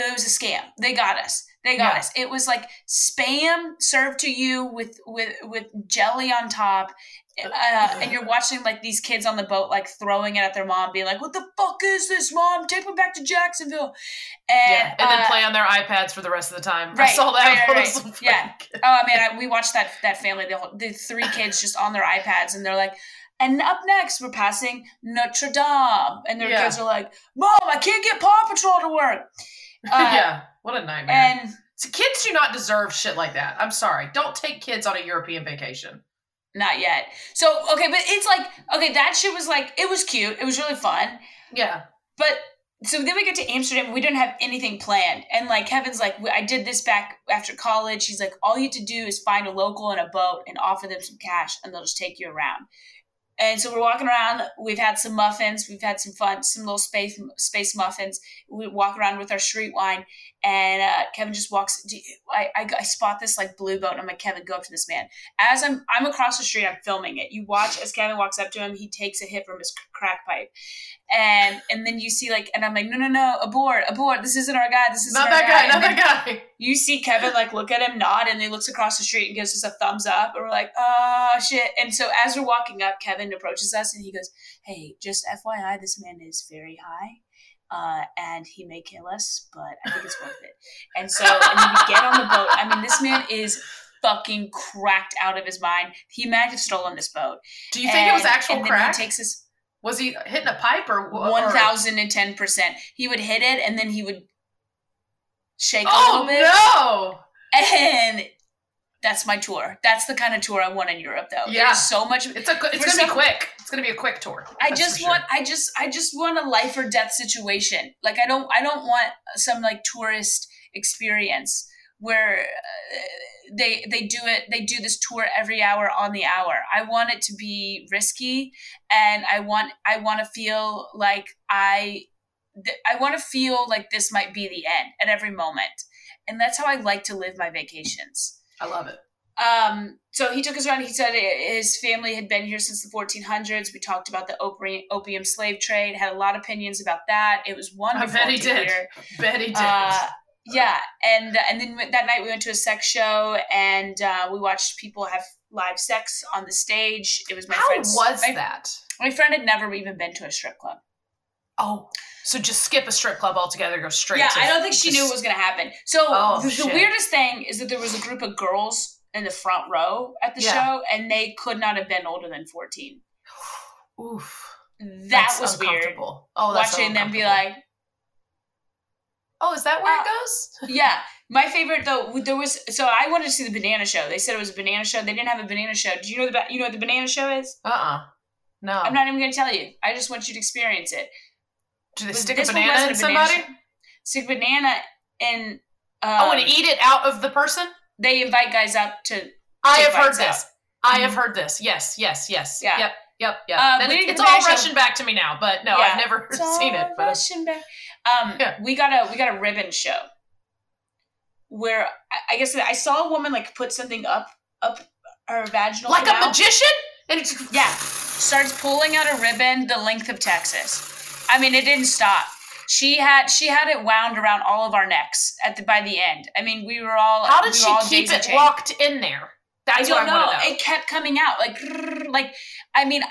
[SPEAKER 1] it was a scam. They got us. They got
[SPEAKER 2] Yeah.
[SPEAKER 1] us. It was like spam served to you with with with jelly on top. Uh, and you're watching like these kids on the boat like throwing it at their mom, being like, "What the fuck is this, mom? Take me back to Jacksonville." And,
[SPEAKER 2] yeah. And then
[SPEAKER 1] uh,
[SPEAKER 2] play on their iPads for the rest of the time. I
[SPEAKER 1] right,
[SPEAKER 2] saw that.
[SPEAKER 1] right, right. Yeah. Oh man, I, we watched that that family. The, whole, the three kids just on their iPads, and they're like, and up next we're passing Notre Dame, and their
[SPEAKER 2] Yeah.
[SPEAKER 1] kids are like, "Mom, I can't get Paw Patrol to work." Uh,
[SPEAKER 2] yeah. What a nightmare.
[SPEAKER 1] and
[SPEAKER 2] So kids do not deserve shit like that. I'm sorry. Don't take kids on a European vacation.
[SPEAKER 1] not yet. So okay, but it's like okay, that shit was like it was cute. It was really fun,
[SPEAKER 2] Yeah.
[SPEAKER 1] but. So then we get to Amsterdam. We didn't have anything planned, and like Kevin's like, I did this back after college. He's like, all you have to do is find a local in a boat and offer them some cash, and they'll just take you around. And so we're walking around. We've had some muffins. We've had some fun, some little space space muffins. We walk around with our street wine, and uh, Kevin just walks. you- I, I I spot this like blue boat, and I'm like, Kevin, go up to this man. As I'm I'm across the street, I'm filming it. You watch as Kevin walks up to him. He takes a hit from his crack pipe, and and then you see like, and I'm like, no, no, no, abort, abort. This isn't our guy. This isn't
[SPEAKER 2] that guy.
[SPEAKER 1] And
[SPEAKER 2] Not that guy.
[SPEAKER 1] You see Kevin like look at him, nod, and he looks across the street and gives us a thumbs up. And we're like, oh shit. And so as we're walking up, Kevin approaches us and he goes, Hey, just FYI, this man is very high. Uh, and he may kill us, but I think it's worth it. And so, and then we get on the boat. I mean, this man is fucking cracked out of his mind. He might have stolen this boat.
[SPEAKER 2] Do you think it was actual
[SPEAKER 1] and
[SPEAKER 2] crack?
[SPEAKER 1] Then he takes us
[SPEAKER 2] was he hitting a pipe or
[SPEAKER 1] one thousand and ten percent. He would hit it, and then he would shake a
[SPEAKER 2] Oh
[SPEAKER 1] little bit.
[SPEAKER 2] no!
[SPEAKER 1] And that's my tour. That's the kind of tour I want in Europe, though.
[SPEAKER 2] Yeah.
[SPEAKER 1] There's so much.
[SPEAKER 2] It's a. It's gonna be quick. It's gonna be a quick tour.
[SPEAKER 1] I just
[SPEAKER 2] sure.
[SPEAKER 1] want. I just. I just want a life or death situation. Like I don't. I don't want some like tourist experience where uh, they they do it. They do this tour every hour on the hour. I want it to be risky, and I want. I want to feel like I. th- I want to feel like this might be the end at every moment, and that's how I like to live my vacations.
[SPEAKER 2] I love it.
[SPEAKER 1] Um, so he took us around. He said his family had been here since the 1400s. We talked about the opium, opium slave trade. Had a lot of opinions about that. It was wonderful.
[SPEAKER 2] I bet he did.
[SPEAKER 1] hear.
[SPEAKER 2] Betty did.
[SPEAKER 1] Uh, yeah, and and then that night we went to a sex show and uh, we watched people have live sex on the stage. It was my
[SPEAKER 2] How
[SPEAKER 1] friend's.
[SPEAKER 2] was
[SPEAKER 1] my,
[SPEAKER 2] that?
[SPEAKER 1] My friend had never even been to a strip club.
[SPEAKER 2] Oh, so just skip a strip club altogether. Go straight.
[SPEAKER 1] yeah,
[SPEAKER 2] to
[SPEAKER 1] I don't think she
[SPEAKER 2] just-
[SPEAKER 1] knew what was going to happen. So
[SPEAKER 2] Oh,
[SPEAKER 1] the, the weirdest thing is that there was a group of girls in the front row at the
[SPEAKER 2] Yeah.
[SPEAKER 1] show, and they could not have been older than fourteen.
[SPEAKER 2] Oof.
[SPEAKER 1] That
[SPEAKER 2] That's
[SPEAKER 1] was weird.
[SPEAKER 2] Oh, that's so
[SPEAKER 1] Watching them be like,
[SPEAKER 2] "Oh, is that where
[SPEAKER 1] Uh,
[SPEAKER 2] it goes?"
[SPEAKER 1] yeah. My favorite though, there was so I wanted to see the banana show. They said it was a banana show. They didn't have a banana show. Do you know the you know what the banana show is?
[SPEAKER 2] Uh uh No.
[SPEAKER 1] I'm not even going to tell you. I just want you to experience it.
[SPEAKER 2] Do they
[SPEAKER 1] But
[SPEAKER 2] stick a banana in
[SPEAKER 1] a banana
[SPEAKER 2] somebody?
[SPEAKER 1] show. Stick banana in. Um,
[SPEAKER 2] oh, and eat it out of the person?
[SPEAKER 1] They invite guys up to.
[SPEAKER 2] I have heard
[SPEAKER 1] bites out.
[SPEAKER 2] this. I have
[SPEAKER 1] Mhm.
[SPEAKER 2] heard this. Yes, yes, yes.
[SPEAKER 1] Yeah.
[SPEAKER 2] Yep, yep, yep.
[SPEAKER 1] Uh,
[SPEAKER 2] it- it's all
[SPEAKER 1] banana
[SPEAKER 2] rushing back to me now, but no,
[SPEAKER 1] Yeah.
[SPEAKER 2] I've never seen it. But
[SPEAKER 1] Russian back. Um,
[SPEAKER 2] Yeah.
[SPEAKER 1] we got a we got a ribbon show where I, I guess I saw a woman like put something up up her vaginal
[SPEAKER 2] like a magician? And it's
[SPEAKER 1] Yeah. starts pulling out a ribbon the length of Texas. I mean, it didn't stop. She had she had it wound around all of our necks at the by the end. I mean, we were all
[SPEAKER 2] How did
[SPEAKER 1] we
[SPEAKER 2] she keep it locked in there?
[SPEAKER 1] I don't
[SPEAKER 2] what I
[SPEAKER 1] know.
[SPEAKER 2] know.
[SPEAKER 1] It kept coming out like like I mean, uh,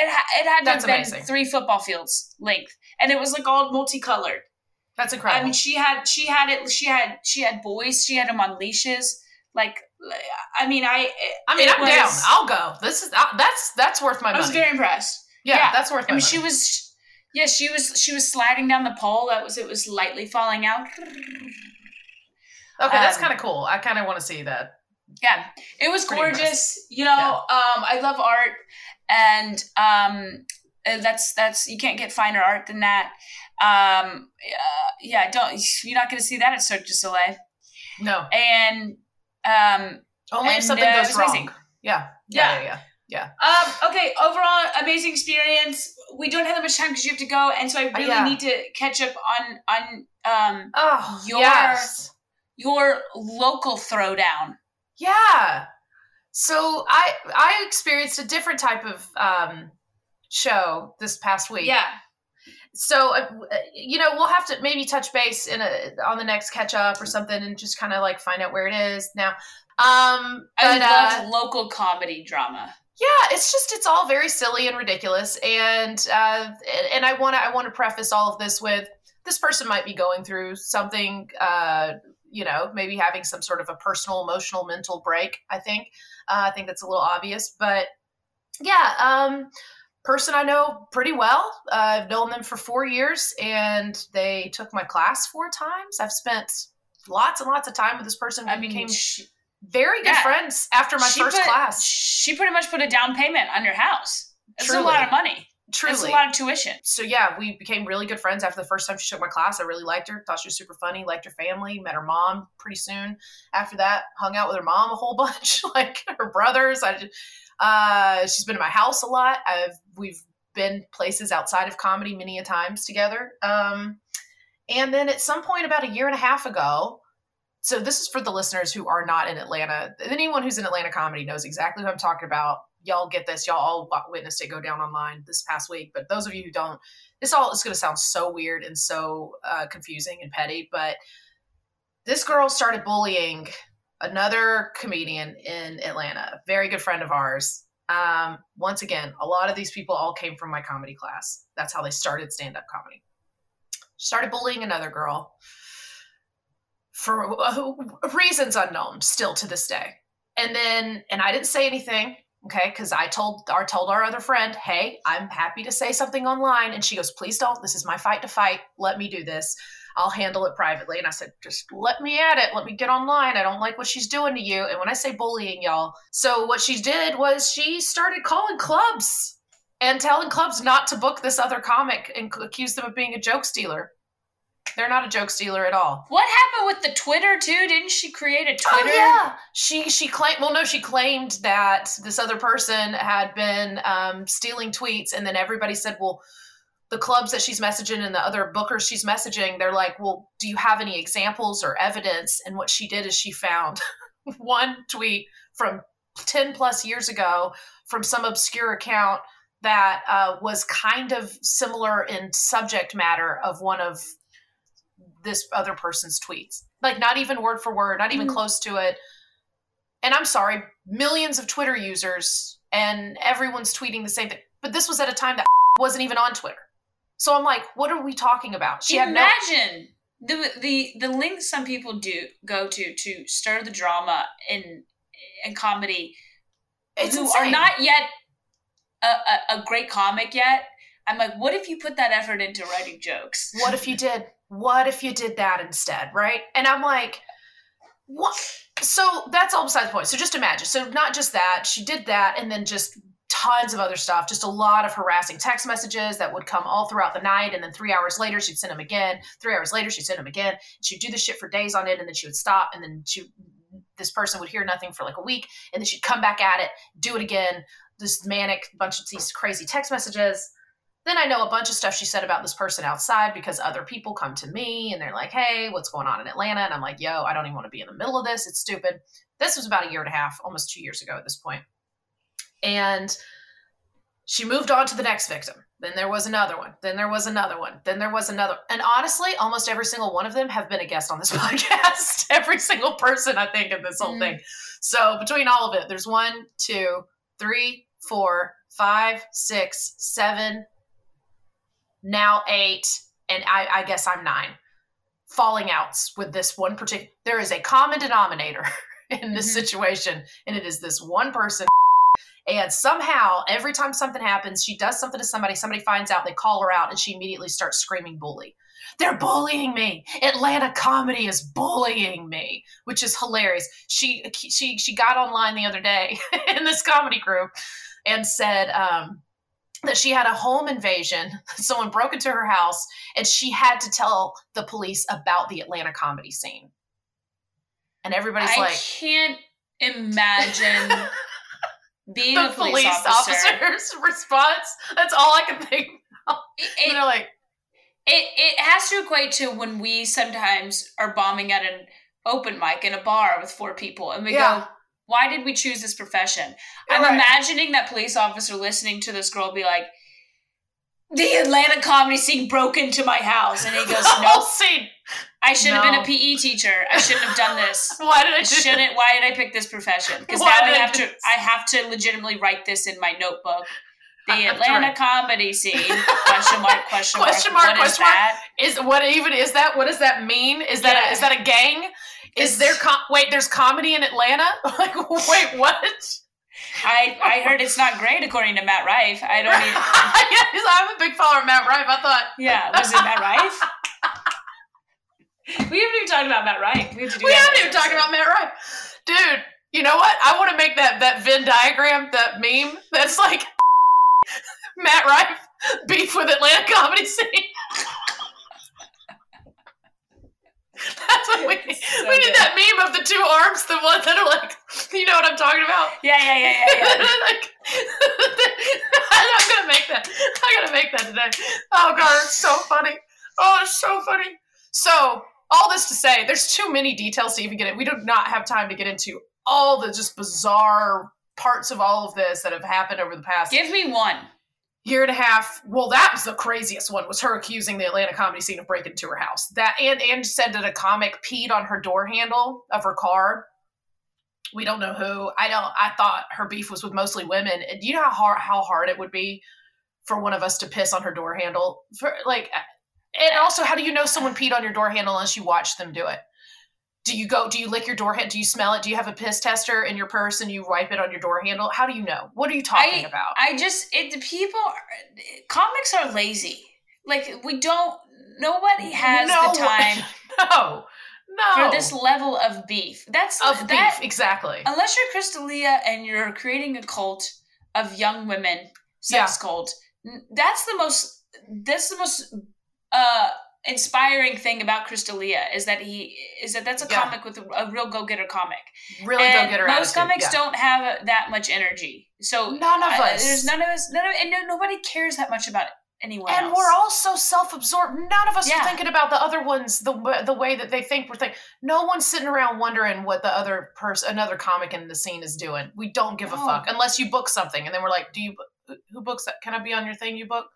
[SPEAKER 1] it it had to
[SPEAKER 2] That's
[SPEAKER 1] have been
[SPEAKER 2] amazing.
[SPEAKER 1] three football fields length, and it was like all multicolored.
[SPEAKER 2] That's incredible.
[SPEAKER 1] I mean, she had she had it. She had she had boys. She had them on leashes. Like, I mean, I.
[SPEAKER 2] I mean, I'm down. I'll go. This is uh, that's that's worth my money.
[SPEAKER 1] I was very impressed.
[SPEAKER 2] yeah,
[SPEAKER 1] yeah.
[SPEAKER 2] that's worth
[SPEAKER 1] it.
[SPEAKER 2] I
[SPEAKER 1] mean, she was. Yeah, she was. She was sliding down the pole. That was. It was lightly falling out.
[SPEAKER 2] Okay, that's
[SPEAKER 1] um,
[SPEAKER 2] kind of cool. I kind of want to see that.
[SPEAKER 1] Yeah, it was
[SPEAKER 2] Pretty
[SPEAKER 1] gorgeous. You know,
[SPEAKER 2] Yeah.
[SPEAKER 1] um, I love art, and um, that's that's you can't get finer art than that. Um, uh, yeah, don't you're not going to see that at Cirque du Soleil.
[SPEAKER 2] No,
[SPEAKER 1] And um,
[SPEAKER 2] only if something
[SPEAKER 1] uh,
[SPEAKER 2] goes wrong.
[SPEAKER 1] amazing.
[SPEAKER 2] Yeah.
[SPEAKER 1] Yeah.
[SPEAKER 2] Yeah, yeah, yeah.
[SPEAKER 1] Um, okay, overall amazing experience. We don't have that much time because you have to go, and so I really
[SPEAKER 2] yeah.
[SPEAKER 1] need to catch up on on um
[SPEAKER 2] Oh,
[SPEAKER 1] Your-
[SPEAKER 2] yes.
[SPEAKER 1] your local throwdown.
[SPEAKER 2] Yeah. So I I experienced a different type of um show this past week.
[SPEAKER 1] Yeah,
[SPEAKER 2] So uh, you know we'll have to maybe touch base in a on the next catch up or something and just kind of like find out where it is now. Um,
[SPEAKER 1] I
[SPEAKER 2] but,
[SPEAKER 1] love
[SPEAKER 2] uh,
[SPEAKER 1] local comedy drama.
[SPEAKER 2] yeah it's just it's all very silly and ridiculous and uh and- and i want to i want to preface all of this with this person might be going through something uh you know maybe having some sort of a personal emotional mental break i think uh, i think that's a little obvious but yeah um person i know pretty well uh, i've known them for four years and they took my class four times i've spent lots and lots of time with this person
[SPEAKER 1] I mean,
[SPEAKER 2] became
[SPEAKER 1] she,
[SPEAKER 2] very good
[SPEAKER 1] yeah.
[SPEAKER 2] friends after my
[SPEAKER 1] she
[SPEAKER 2] first
[SPEAKER 1] put-
[SPEAKER 2] class
[SPEAKER 1] She pretty much put a down payment on your house. That's a lot of money.
[SPEAKER 2] truly
[SPEAKER 1] That's a lot of tuition.
[SPEAKER 2] so yeah, we became really good friends after the first time she took my class. I really liked her, thought she was super funny, liked her family, met her mom pretty soon. After that, hung out with her mom a whole bunch, like her brothers. I just, uh, she's been to my house a lot. I've we've been places outside of comedy many a times together. Um, And then at some point about a year and a half ago, so this is for the listeners who are not in Atlanta. Anyone who's in Atlanta comedy knows exactly what I'm talking about. Y'all get this. Y'all all witnessed it go down online this past week. But those of you who don't, this all is going to sound so weird and so uh, confusing and petty. But this girl started bullying another comedian in Atlanta, a very good friend of ours. Um, once again, a lot of these people all came from my comedy class. That's how they started stand up comedy. Started bullying another girl for uh, reasons unknown still to this day. And then, and I didn't say anything, okay, because I told our told our other friend, hey, I'm happy to say something online, and she goes, please don't. This is my fight to fight. Let me do this. I'll handle it privately. And I said, just let me at it. Let me get online. I don't like what she's doing to you. And when I say bullying, y'all, so what she did was she started calling clubs and telling clubs not to book this other comic and accuse them of being a joke stealer. They're not a joke stealer at all.
[SPEAKER 1] What happened with the Twitter too? Didn't she create a Twitter?
[SPEAKER 2] Oh yeah, she she claimed. Well, no, she claimed that this other person had been um, stealing tweets, and then everybody said, "Well, the clubs that she's messaging and the other bookers she's messaging, they're like, well, do you have any examples or evidence?" And what she did is she found one tweet from ten plus years ago from some obscure account that uh, was kind of similar in subject matter of one of this other person's tweets. Like not even word for word, not even
[SPEAKER 1] Mhm.
[SPEAKER 2] close to it. And I'm sorry, millions of Twitter users and everyone's tweeting the same thing. But this was at a time that wasn't even on Twitter. So I'm like, what are we talking about? She had no
[SPEAKER 1] Imagine the the the links some people do go to to stir the drama in in comedy
[SPEAKER 2] it's
[SPEAKER 1] who
[SPEAKER 2] insane.
[SPEAKER 1] are not yet a, a, a great comic yet. I'm like, what if you put that effort into writing jokes?
[SPEAKER 2] what if you did what if you did that instead right and i'm like what so that's all besides the point so just imagine so not just that she did that and then just tons of other stuff just a lot of harassing text messages that would come all throughout the night and then three hours later she'd send them again three hours later she'd send them again she'd do this shit for days on it and then she would stop and then she this person would hear nothing for like a week and then she'd come back at it do it again this manic bunch of these crazy text messages then I know a bunch of stuff she said about this person outside because other people come to me and they're like, hey, what's going on in Atlanta? And I'm like, yo, I don't even want to be in the middle of this. It's stupid. This was about a year and a half, almost two years ago at this point. And she moved on to the next victim. Then there was another one. Then there was another one. Then there was another. And honestly, almost every single one of them have been a guest on this podcast. every single person, I think, in this whole
[SPEAKER 1] Mhm.
[SPEAKER 2] thing. So between all of it, there's one, two, three, four, five, six, seven, now eight, and I, I guess I'm nine. Falling outs with this one particular. There is a common denominator in this
[SPEAKER 1] Mhm.
[SPEAKER 2] situation, and it is this one person. And somehow, every time something happens, she does something to somebody, somebody finds out, they call her out, and she immediately starts screaming, bully. They're bullying me. Atlanta comedy is bullying me, which is hilarious. She she she got online the other day in this comedy group and said um, that she had a home invasion. Someone broke into her house, and she had to tell the police about the Atlanta comedy scene. And everybody's
[SPEAKER 1] I
[SPEAKER 2] like, I
[SPEAKER 1] can't imagine being
[SPEAKER 2] the
[SPEAKER 1] a police, officer.
[SPEAKER 2] officer's response. That's all I can think.
[SPEAKER 1] It,
[SPEAKER 2] You know, like
[SPEAKER 1] it it has to equate to when we sometimes are bombing at an open mic in a bar with four people and we
[SPEAKER 2] Yeah.
[SPEAKER 1] go why did we choose this profession i'm
[SPEAKER 2] right.
[SPEAKER 1] imagining that police officer listening to this girl be like the atlanta comedy scene broke into my house and he goes "No,
[SPEAKER 2] scene.
[SPEAKER 1] I should have been a pe teacher i shouldn't have done this
[SPEAKER 2] Why did I
[SPEAKER 1] I shouldn't. Why did I pick this profession? Because now I have to. I have to legitimately write this in my notebook. The
[SPEAKER 2] to
[SPEAKER 1] Atlanta
[SPEAKER 2] write-
[SPEAKER 1] comedy scene? Question mark? Question mark?
[SPEAKER 2] Question mark,
[SPEAKER 1] What is
[SPEAKER 2] question mark.
[SPEAKER 1] that?
[SPEAKER 2] Is what even is that? What does that mean? Is that
[SPEAKER 1] Yeah.
[SPEAKER 2] a, is that a gang? Is
[SPEAKER 1] It's-
[SPEAKER 2] there com- wait? There's comedy in Atlanta? Like wait, what?
[SPEAKER 1] I I heard it's not great according to Matt Rife. I don't. Even,
[SPEAKER 2] Yes, I'm a big follower of Matt Rife. I thought
[SPEAKER 1] yeah, was it Matt Rife? we haven't even talked about Matt Rife. We have to do
[SPEAKER 2] we haven't even talked about Matt Rife, dude. You know what? I want to make that that Venn diagram, that meme. That's like Matt Rife beef with Atlanta comedy scene. That's what we need.
[SPEAKER 1] So
[SPEAKER 2] we need
[SPEAKER 1] good.
[SPEAKER 2] that meme of the two arms, the ones that are like, you know what I'm talking about?
[SPEAKER 1] Yeah, yeah, yeah, yeah. yeah.
[SPEAKER 2] like, I'm gonna make that. I gotta make that today. Oh god, it's so funny. Oh, it's so funny. So, all this to say, there's too many details to even get it. We do not have time to get into all the just bizarre parts of all of this that have happened over the past
[SPEAKER 1] Give me one.
[SPEAKER 2] year and a half. Well, that was the craziest one. Was her accusing the Atlanta comedy scene of breaking into her house? That and and said that a comic peed on her door handle of her car. We don't know who. I don't. I thought her beef was with mostly women. And do you know how hard how hard it would be for one of us to piss on her door handle? For like, and also, how do you know someone peed on your door handle unless you watch them do it? Do you go? Do you lick your door handle? Do you smell it? Do you have a piss tester in your purse and you wipe it on your door handle? How do you know? What are you talking about?
[SPEAKER 1] I just it the people comics are lazy. Like we don't nobody has
[SPEAKER 2] No.
[SPEAKER 1] the time
[SPEAKER 2] No, no.
[SPEAKER 1] for this level of beef. That's
[SPEAKER 2] of
[SPEAKER 1] that
[SPEAKER 2] beef, exactly.
[SPEAKER 1] unless you're Crystalia and you're creating a cult of young women, sex cult. That's the most that's the most uh inspiring thing about Crystalia is that he is that that's a
[SPEAKER 2] Yeah.
[SPEAKER 1] comic with a, a real go-getter comic.
[SPEAKER 2] Really go get her
[SPEAKER 1] most
[SPEAKER 2] attitude,
[SPEAKER 1] comics
[SPEAKER 2] yeah.
[SPEAKER 1] don't have that much energy. So
[SPEAKER 2] None of
[SPEAKER 1] I-
[SPEAKER 2] us.
[SPEAKER 1] there's none of us. None of and no, nobody cares that much about anyone
[SPEAKER 2] and
[SPEAKER 1] else.
[SPEAKER 2] we're all so self-absorbed. None of us
[SPEAKER 1] Yeah.
[SPEAKER 2] are thinking about the other ones the the way that they think we're thinking. No one's sitting around wondering what the other person, another comic in the scene is doing. We don't give a fuck unless you book something, and then we're like, "Do you? Who books that? Can I be on your thing you book?"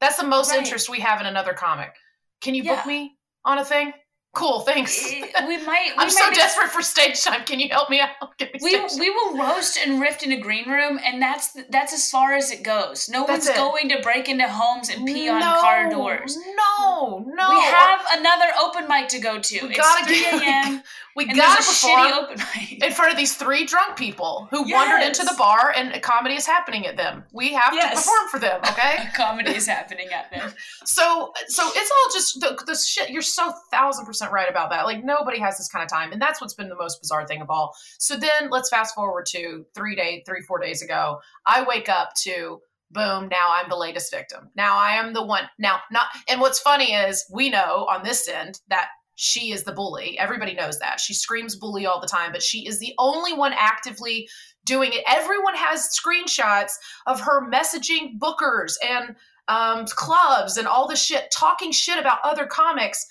[SPEAKER 2] That's the most
[SPEAKER 1] Right.
[SPEAKER 2] interest we have in another comic. Can you book me on a thing? Cool, thanks.
[SPEAKER 1] Eh, we might. We
[SPEAKER 2] I'm so
[SPEAKER 1] might be-
[SPEAKER 2] desperate for stage time. Can you help me out? Me
[SPEAKER 1] We,
[SPEAKER 2] time.
[SPEAKER 1] we will roast and rift in a green room, and that's that's as far as it goes. No
[SPEAKER 2] That's
[SPEAKER 1] one's
[SPEAKER 2] it.
[SPEAKER 1] going to break into homes and pee on car doors.
[SPEAKER 2] No, no.
[SPEAKER 1] We have another open mic to go to.
[SPEAKER 2] We
[SPEAKER 1] it's
[SPEAKER 2] gotta
[SPEAKER 1] 3
[SPEAKER 2] get-
[SPEAKER 1] a.m.
[SPEAKER 2] we
[SPEAKER 1] and
[SPEAKER 2] gotta
[SPEAKER 1] a shitty open mic.
[SPEAKER 2] in front of these three drunk people who wandered into the bar and a comedy is happening at them. We have to perform for them, okay?
[SPEAKER 1] Comedy is happening at them.
[SPEAKER 2] so so it's all just the, the shit you're so thousand percent right about that. Like nobody has this kind of time. And that's what's been the most bizarre thing of all. So then let's fast forward to three day, three, four days ago. I wake up to boom, now I'm the latest victim. Now I am the one now not and what's funny is we know on this end that she is the bully. Everybody knows that. She screams bully all the time, but she is the only one actively doing it. Everyone has screenshots of her messaging bookers and um, clubs and all the shit, talking shit about other comics.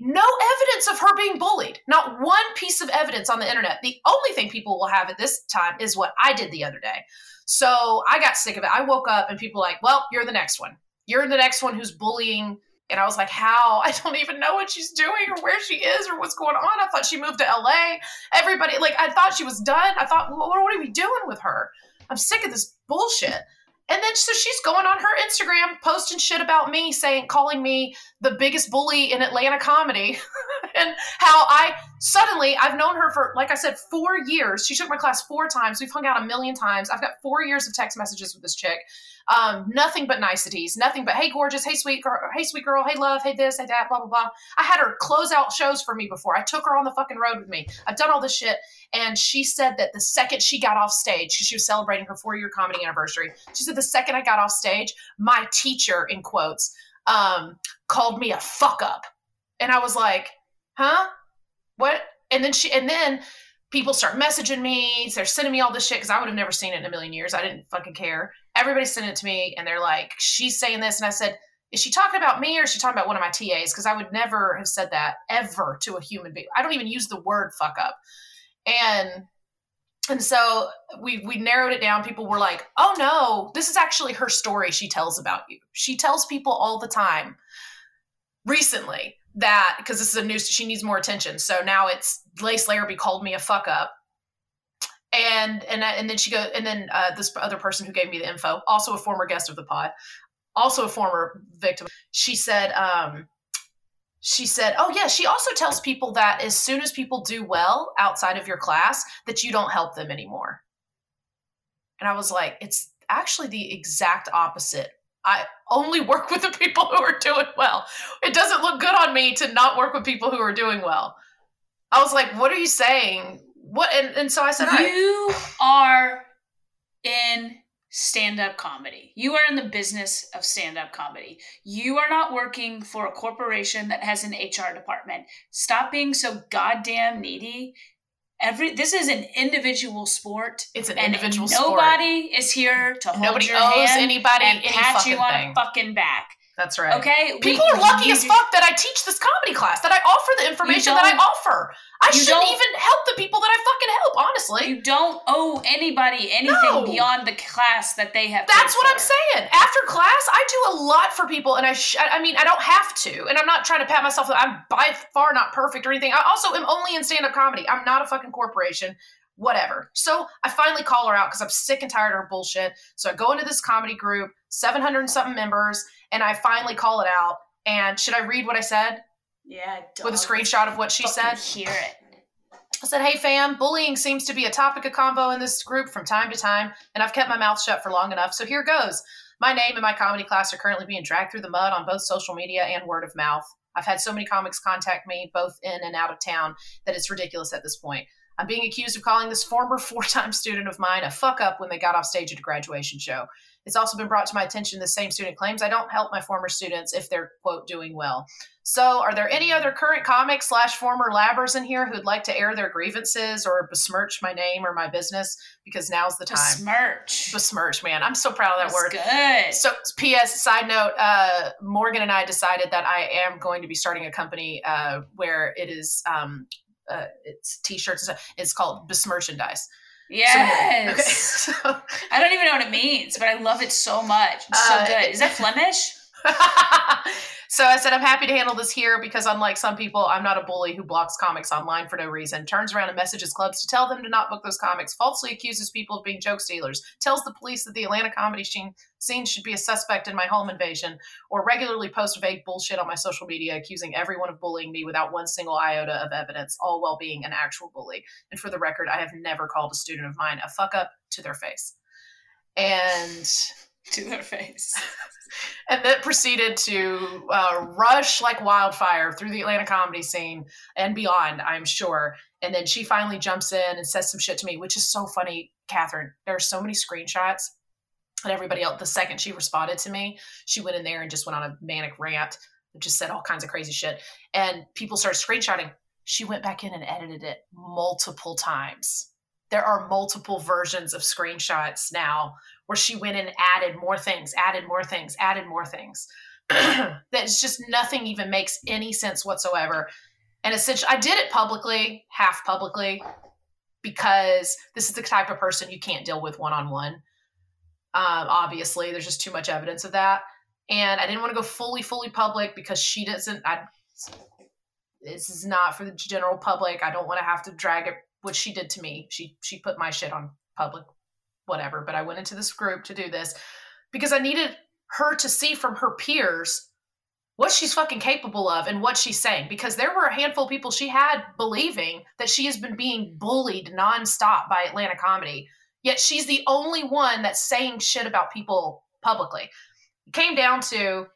[SPEAKER 2] No evidence of her being bullied. Not one piece of evidence on the internet. The only thing people will have at this time is what I did the other day. So I got sick of it. I woke up and people were like, well, you're the next one. You're the next one who's bullying. And I was like, how? I don't even know what she's doing or where she is or what's going on. I thought she moved to LA. Everybody, like, I thought she was done. I thought, what, what are we doing with her? I'm sick of this bullshit. And then so she's going on her Instagram posting shit about me, saying, calling me the biggest bully in Atlanta comedy. and how I suddenly, I've known her for, like I said, four years. She took my class four times. We've hung out a million times. I've got four years of text messages with this chick. Um, nothing but niceties, nothing but, hey, gorgeous, hey, sweet girl, hey, sweet girl, hey, love, hey, this, hey, that, blah, blah, blah. I had her close out shows for me before. I took her on the fucking road with me. I've done all this shit. And she said that the second she got off stage, because she was celebrating her four year comedy anniversary, she said the second I got off stage, my teacher, in quotes, um, called me a fuck up. And I was like, huh? What? And then she, and then people start messaging me. They're sending me all this shit because I would have never seen it in a million years. I didn't fucking care. Everybody's sending it to me and they're like, she's saying this. And I said, is she talking about me or is she talking about one of my TAs? Because I would never have said that ever to a human being. I don't even use the word fuck up. And and so we we narrowed it down. People were like, "Oh no, this is actually her story she tells about you. She tells people all the time." Recently, that because this is a new, she needs more attention. So now it's Lace Larrabee called me a fuck up, and and and then she goes, and then uh, this other person who gave me the info, also a former guest of the pod, also a former victim. She said, um, she said, "Oh yeah." She also tells people that as soon as people do well outside of your class, that you don't help them anymore. And I was like, "It's actually the exact opposite. I only work with the people who are doing well. It doesn't look good on me to not work with people who are doing well." I was like, "What are you saying?" What? And, and so I said.
[SPEAKER 1] You are in stand up comedy. You are in the business of stand up comedy. You are not working for a corporation that has an HR department. Stop being so goddamn needy. Every this is an individual sport.
[SPEAKER 2] It's an individual sport.
[SPEAKER 1] nobody is here to hold
[SPEAKER 2] Nobody
[SPEAKER 1] your
[SPEAKER 2] owes
[SPEAKER 1] hand
[SPEAKER 2] anybody
[SPEAKER 1] and pat you on
[SPEAKER 2] thing.
[SPEAKER 1] a fucking back.
[SPEAKER 2] That's right.
[SPEAKER 1] Okay, We-
[SPEAKER 2] People are lucky as fuck that I teach this comedy class, that I offer the information that I offer. I shouldn't even help the people that I fucking help, honestly.
[SPEAKER 1] You don't owe anybody anything
[SPEAKER 2] No.
[SPEAKER 1] beyond the class that they have.
[SPEAKER 2] That's what I'm saying. After class, I do a lot for people, and I, sh- I I mean, I don't have to, and I'm not trying to pat myself. I'm by far not perfect or anything. I also am only in stand up comedy. I'm not a fucking corporation. Whatever. So I finally call her out because I'm sick and tired of her bullshit. So I go into this comedy group, 700 and something members, and I finally call it out. And should I read what I said
[SPEAKER 1] Yeah,
[SPEAKER 2] with a screenshot of what she
[SPEAKER 1] Fucking
[SPEAKER 2] said?
[SPEAKER 1] Hear it.
[SPEAKER 2] I said, hey fam, bullying seems to be a topic of combo in this group from time to time, and I've kept my mouth shut for long enough, so here goes. My name and my comedy class are currently being dragged through the mud on both social media and word of mouth. I've had so many comics contact me, both in and out of town, that it's ridiculous at this point. I'm being accused of calling this former four time student of mine a fuck up when they got off stage at a graduation show. It's also been brought to my attention the same student claims I don't help my former students if they're, quote, doing well. So, are there any other current comics slash former labbers in here who'd like to air their grievances or besmirch my name or my business? Because now's the time.
[SPEAKER 1] Besmirch.
[SPEAKER 2] Besmirch, man. I'm so proud of that word.
[SPEAKER 1] Good.
[SPEAKER 2] So, P.S. Side note: uh, Morgan and I decided that I am going to be starting a company uh, where it is um, uh, it's t-shirts. and stuff. It's called Besmerchandise.
[SPEAKER 1] yes.
[SPEAKER 2] Okay. So,
[SPEAKER 1] I don't even know what it means, but I love it so much. It's
[SPEAKER 2] Uh,
[SPEAKER 1] so good. Is that Flemish?
[SPEAKER 2] so I said, I'm happy to handle this here because, unlike some people, I'm not a bully who blocks comics online for no reason, turns around and messages clubs to tell them to not book those comics, falsely accuses people of being joke stealers, tells the police that the Atlanta comedy scene, should be a suspect in my home invasion, or regularly post vague bullshit on my social media accusing everyone of bullying me without one single iota of evidence, all while being an actual bully. And for the record, I have never called a student of mine a fuck up to their face. And
[SPEAKER 1] To their face.
[SPEAKER 2] and then proceeded to uh, rush like wildfire through the Atlanta comedy scene and beyond, I'm sure. And then she finally jumps in and says some shit to me, which is so funny, Katherine. There are so many screenshots. And everybody else, the second she responded to me, she went in there and just went on a manic rant, just said all kinds of crazy shit. And people started screenshotting. She went back in and edited it multiple times. There are multiple versions of screenshots now where she went and added more things, added more things, added more things. That's just nothing even makes any sense whatsoever. And essentially, I did it publicly, half publicly, because this is the type of person you can't deal with one on one. Obviously, there's just too much evidence of that. And I didn't want to go fully, fully public because she doesn't. I, this is not for the general public. I don't want to have to drag it. What she did to me, she she put my shit on public whatever. But I went into this group to do this because I needed her to see from her peers what she's fucking capable of and what she's saying. Because there were a handful of people she had believing that she has been being bullied nonstop by Atlanta comedy. Yet she's the only one that's saying shit about people publicly. It came down to,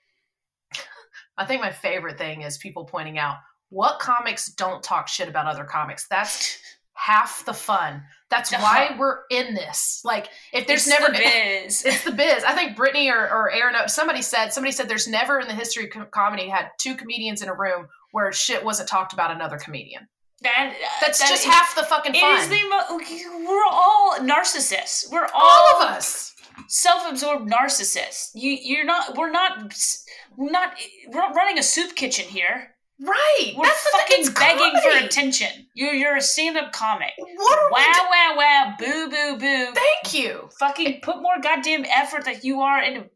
[SPEAKER 2] I think my favorite thing is people pointing out what comics don't talk shit about other comics. That's half the fun. That's why we're in this. Like, if there's
[SPEAKER 1] It's
[SPEAKER 2] never
[SPEAKER 1] the biz.
[SPEAKER 2] it's the biz. I think Brittany or, or Aaron, uh, somebody said, somebody said there's never in the history of com- comedy had two comedians in a room where shit wasn't talked about another comedian.
[SPEAKER 1] That, uh,
[SPEAKER 2] That's
[SPEAKER 1] that
[SPEAKER 2] just
[SPEAKER 1] is-
[SPEAKER 2] half the fucking
[SPEAKER 1] It
[SPEAKER 2] fun.
[SPEAKER 1] is the mo- we're all narcissists. We're all,
[SPEAKER 2] All of us.
[SPEAKER 1] self-absorbed narcissists. You you're not we're not we're not we're not running a soup kitchen here.
[SPEAKER 2] Right.
[SPEAKER 1] We're
[SPEAKER 2] That's
[SPEAKER 1] fucking begging for attention. You're you're a stand-up comic.
[SPEAKER 2] What are we
[SPEAKER 1] Wow
[SPEAKER 2] do-
[SPEAKER 1] wow wow boo boo boo.
[SPEAKER 2] Thank you.
[SPEAKER 1] Fucking put more goddamn effort that you are into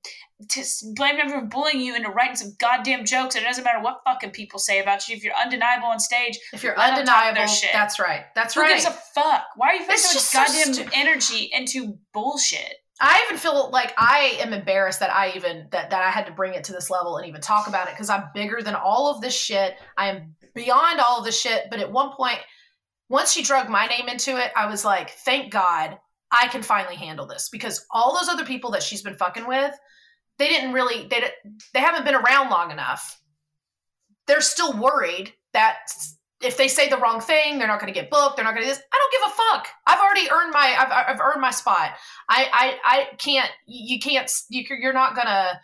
[SPEAKER 1] to blame everyone for bullying you into writing some goddamn jokes. And it doesn't matter what fucking people say about you. If you're undeniable on stage,
[SPEAKER 2] If you're
[SPEAKER 1] Let 'em talk their
[SPEAKER 2] undeniable,
[SPEAKER 1] shit.
[SPEAKER 2] that's right. That's
[SPEAKER 1] who
[SPEAKER 2] right.
[SPEAKER 1] Who gives a fuck? Why are you putting so much
[SPEAKER 2] so
[SPEAKER 1] goddamn
[SPEAKER 2] stu-
[SPEAKER 1] energy into bullshit?
[SPEAKER 2] I even feel like I am embarrassed that I even that that I had to bring it to this level and even talk about it because I'm bigger than all of this shit. I am beyond all of this shit. But at one point, once she drug my name into it, I was like, thank God I can finally handle this because all those other people that she's been fucking with, they didn't really they they haven't been around long enough. They're still worried that if they say the wrong thing, they're not going to get booked. They're not going to this. I don't give a fuck. I've already earned my. I've, I've earned my spot. I, I, I can't. You can't. You, you're not gonna.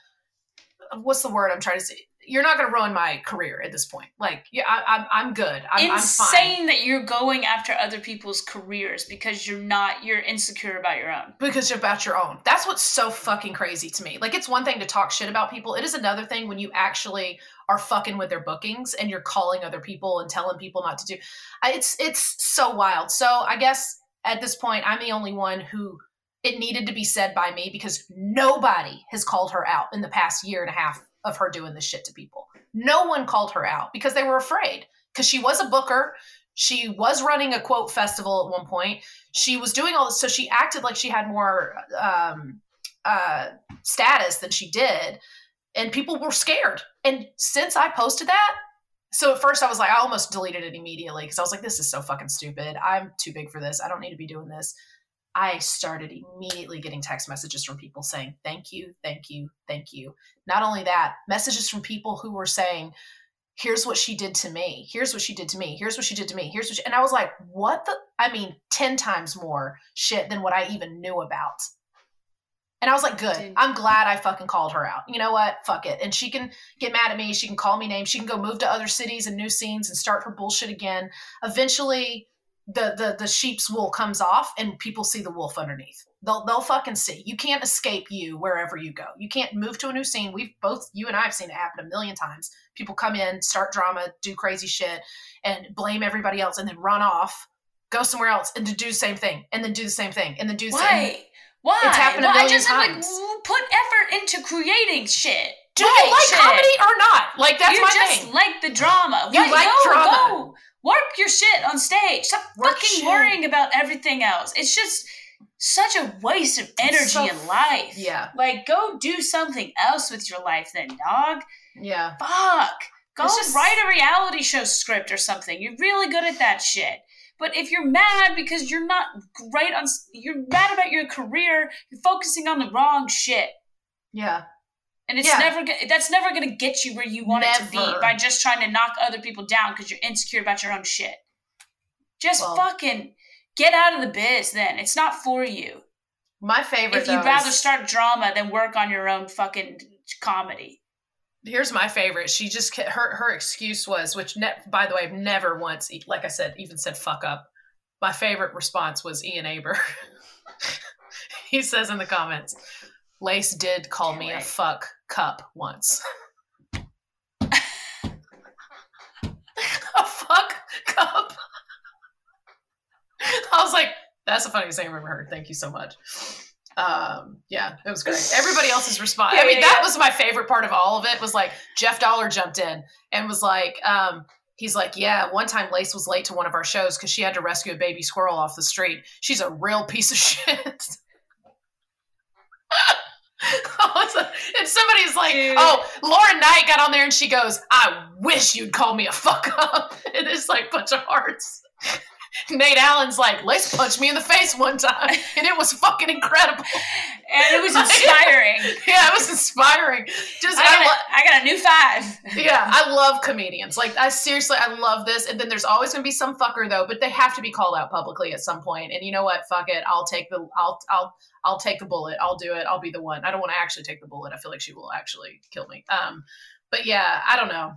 [SPEAKER 2] What's the word I'm trying to say? You're not going to ruin my career at this point. Like, yeah, I, I'm I'm good. I'm, I'm fine.
[SPEAKER 1] Insane that you're going after other people's careers because you're not you're insecure about your own.
[SPEAKER 2] because you're about your own. That's what's so fucking crazy to me. Like it's one thing to talk shit about people. It is another thing when you actually are fucking with their bookings and you're calling other people and telling people not to do. It's it's so wild. So I guess at this point I'm the only one who it needed to be said by me because nobody has called her out in the past year and a half of her doing this shit to people. No one called her out because they were afraid because she was a booker. She was running a quote festival at one point. She was doing all this so she acted like she had more um uh status than she did and people were scared. And since i posted that so at first i was like i almost deleted it immediately because i was like this is so fucking stupid. I'm too big for this. I don't need to be doing this i started immediately getting text messages from people saying thank you thank you thank you. Not only that messages from people who were saying here's what she did to me. Here's what she did to me. Here's what she did to me. Here's what she, and i was like what the i mean 10 times more shit than what i even knew about. And i was like good. I'm glad i fucking called her out. You know what? Fuck it. And she can get mad at me. She can call me names. She can go move to other cities and new scenes and start her bullshit again. Eventually the the the sheep's wool comes off and people see the wolf underneath they'll they'll fucking see you can't escape you wherever you go you can't move to a new scene we've both you and i have seen it happen a million times people come in, start drama, do crazy shit, and blame everybody else, and then run off, go somewhere else, and to do the same thing, and then do the same thing, and then do the same.
[SPEAKER 1] Why? Why?
[SPEAKER 2] It's happened a
[SPEAKER 1] Why
[SPEAKER 2] million
[SPEAKER 1] just have, like
[SPEAKER 2] times.
[SPEAKER 1] put effort into creating shit?
[SPEAKER 2] Do you like
[SPEAKER 1] shit.
[SPEAKER 2] comedy or not? Like that's
[SPEAKER 1] you
[SPEAKER 2] my
[SPEAKER 1] just
[SPEAKER 2] thing.
[SPEAKER 1] like the drama.
[SPEAKER 2] You
[SPEAKER 1] Right,
[SPEAKER 2] like
[SPEAKER 1] go,
[SPEAKER 2] drama.
[SPEAKER 1] Go. Work your shit on stage. Stop
[SPEAKER 2] Work
[SPEAKER 1] fucking
[SPEAKER 2] shit.
[SPEAKER 1] worrying about everything else. It's just such a waste of energy
[SPEAKER 2] so-
[SPEAKER 1] in life.
[SPEAKER 2] yeah.
[SPEAKER 1] Like, go do something else with your life then, dog.
[SPEAKER 2] Yeah.
[SPEAKER 1] Fuck. Go
[SPEAKER 2] just-
[SPEAKER 1] write a reality show script or something. You're really good at that shit. But if you're mad because you're not great on, you're mad about your career, you're focusing on the wrong shit.
[SPEAKER 2] Yeah.
[SPEAKER 1] And it's
[SPEAKER 2] Yeah.
[SPEAKER 1] never that's never going to get you where you want it to be by just trying to knock other people down because you're insecure about your own shit. Just
[SPEAKER 2] Well-
[SPEAKER 1] fucking get out of the biz then. It's not for you.
[SPEAKER 2] My favorite
[SPEAKER 1] If you'd rather
[SPEAKER 2] is-
[SPEAKER 1] start drama than work on your own fucking comedy.
[SPEAKER 2] here's my favorite. She just her her excuse was, which ne- by the way, I've never once, like I said, even said fuck up. My favorite response was Ian Aber. he says in the comments, Lace did call
[SPEAKER 1] Can't
[SPEAKER 2] me a fuck cup once. a fuck cup. I was like, that's the funniest thing I've ever heard. Thank you so much. Um, yeah, it was great. Everybody else's response.
[SPEAKER 1] Yeah,
[SPEAKER 2] I mean,
[SPEAKER 1] yeah,
[SPEAKER 2] that
[SPEAKER 1] yeah.
[SPEAKER 2] was my favorite part of all of it. Was like Jeff Dollar jumped in and was like, um, he's like, yeah, one time Lace was late to one of our shows because she had to rescue a baby squirrel off the street. She's a real piece of shit. And somebody's like,
[SPEAKER 1] Dude.
[SPEAKER 2] oh, Lauren Knight got on there and she goes, I wish you'd call me a fuck up. And it's like a bunch of hearts. Nate Allen's like, Lace punched me in the face one time, and it was fucking incredible.
[SPEAKER 1] And it was inspiring.
[SPEAKER 2] Yeah, it was inspiring. Just
[SPEAKER 1] I
[SPEAKER 2] I
[SPEAKER 1] got,
[SPEAKER 2] lo-
[SPEAKER 1] a, I got a new five.
[SPEAKER 2] yeah, I love comedians. Like I seriously, I love this. And then there's always gonna be some fucker though, but they have to be called out publicly at some point. And you know what? Fuck it. I'll take the I'll I'll I'll take the bullet. I'll do it. I'll be the one. I don't want to actually take the bullet. I feel like she will actually kill me. Um, but yeah, I don't know.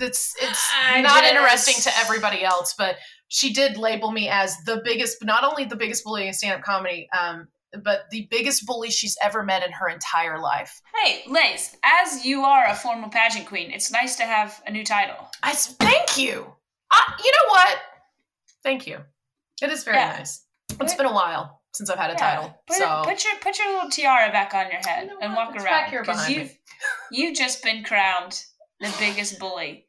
[SPEAKER 2] It's it's
[SPEAKER 1] I
[SPEAKER 2] not interesting to everybody else, but she did label me as the biggest, not only the biggest bully in stand-up comedy, um, but the biggest bully she's ever met in her entire life.
[SPEAKER 1] Hey, Lace, as you are a former pageant queen, it's nice to have a new title.
[SPEAKER 2] I thank you. I, you know what? Thank you. It is very
[SPEAKER 1] Yeah.
[SPEAKER 2] nice. It's been a while since I've had a
[SPEAKER 1] Yeah.
[SPEAKER 2] title,
[SPEAKER 1] Put,
[SPEAKER 2] so
[SPEAKER 1] put your put your little tiara back on your head
[SPEAKER 2] You know
[SPEAKER 1] and walk
[SPEAKER 2] It's
[SPEAKER 1] around because you've
[SPEAKER 2] me.
[SPEAKER 1] you've just been crowned the biggest bully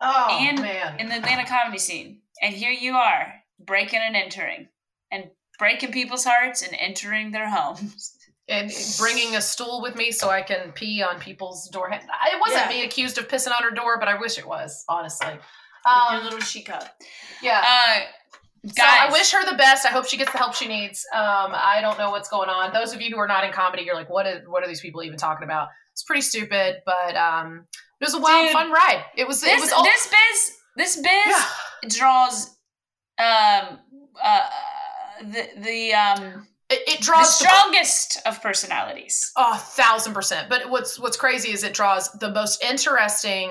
[SPEAKER 2] oh
[SPEAKER 1] and
[SPEAKER 2] man,
[SPEAKER 1] in the Atlanta comedy scene, and here you are breaking and entering and breaking people's hearts and entering their homes.
[SPEAKER 2] and bringing a stool with me so I can pee on people's door. It wasn't
[SPEAKER 1] Yeah.
[SPEAKER 2] me accused of pissing on her door, but I wish it was honestly.
[SPEAKER 1] With your
[SPEAKER 2] Um,
[SPEAKER 1] little she cup.
[SPEAKER 2] yeah.
[SPEAKER 1] Uh,
[SPEAKER 2] So I wish her the best. I hope she gets the help she needs. Um, I don't know what's going on. Those of you who are not in comedy, you're like, what is what are these people even talking about? It's pretty stupid, but um, it was a wild,
[SPEAKER 1] Dude,
[SPEAKER 2] fun ride. It was. it
[SPEAKER 1] this
[SPEAKER 2] was all,
[SPEAKER 1] this biz this biz
[SPEAKER 2] Yeah.
[SPEAKER 1] draws um uh the the um
[SPEAKER 2] it, it draws the
[SPEAKER 1] strongest of personalities.
[SPEAKER 2] A thousand percent. But what's what's crazy is it draws the most interesting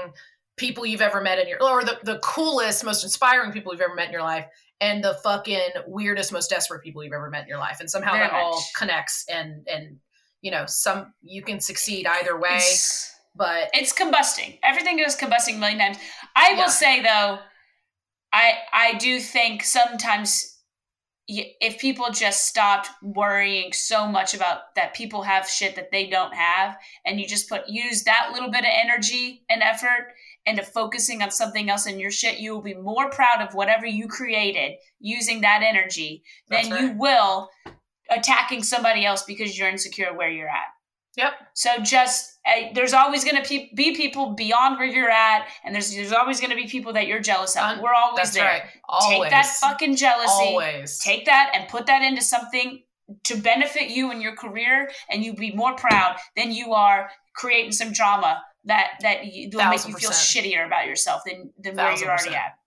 [SPEAKER 2] people you've ever met in your or the, the coolest, most inspiring people you've ever met in your life, and the fucking weirdest, most desperate people you've ever met in your life. And somehow
[SPEAKER 1] Very
[SPEAKER 2] that all connects and and you know, some you can succeed either way.
[SPEAKER 1] It's,
[SPEAKER 2] But
[SPEAKER 1] it's combusting. Everything is combusting a million times. I will say though, I I do think sometimes if people just stopped worrying so much about that people have shit that they don't have and you just put use that little bit of energy and effort into focusing on something else in your shit you will be more proud of whatever you created using that energy
[SPEAKER 2] That's
[SPEAKER 1] than you will attacking somebody else because you're insecure where you're at
[SPEAKER 2] yep.
[SPEAKER 1] so just uh, there's always going to pe- be people beyond where you're at, and there's there's always going to be people that you're jealous of. We're always
[SPEAKER 2] That's
[SPEAKER 1] there.
[SPEAKER 2] right. Always.
[SPEAKER 1] Take that fucking jealousy,
[SPEAKER 2] Always.
[SPEAKER 1] take that and put that into something to benefit you in your career, and you'll be more proud than you are creating some drama that that you, will make you feel shittier about yourself than than where you're already at.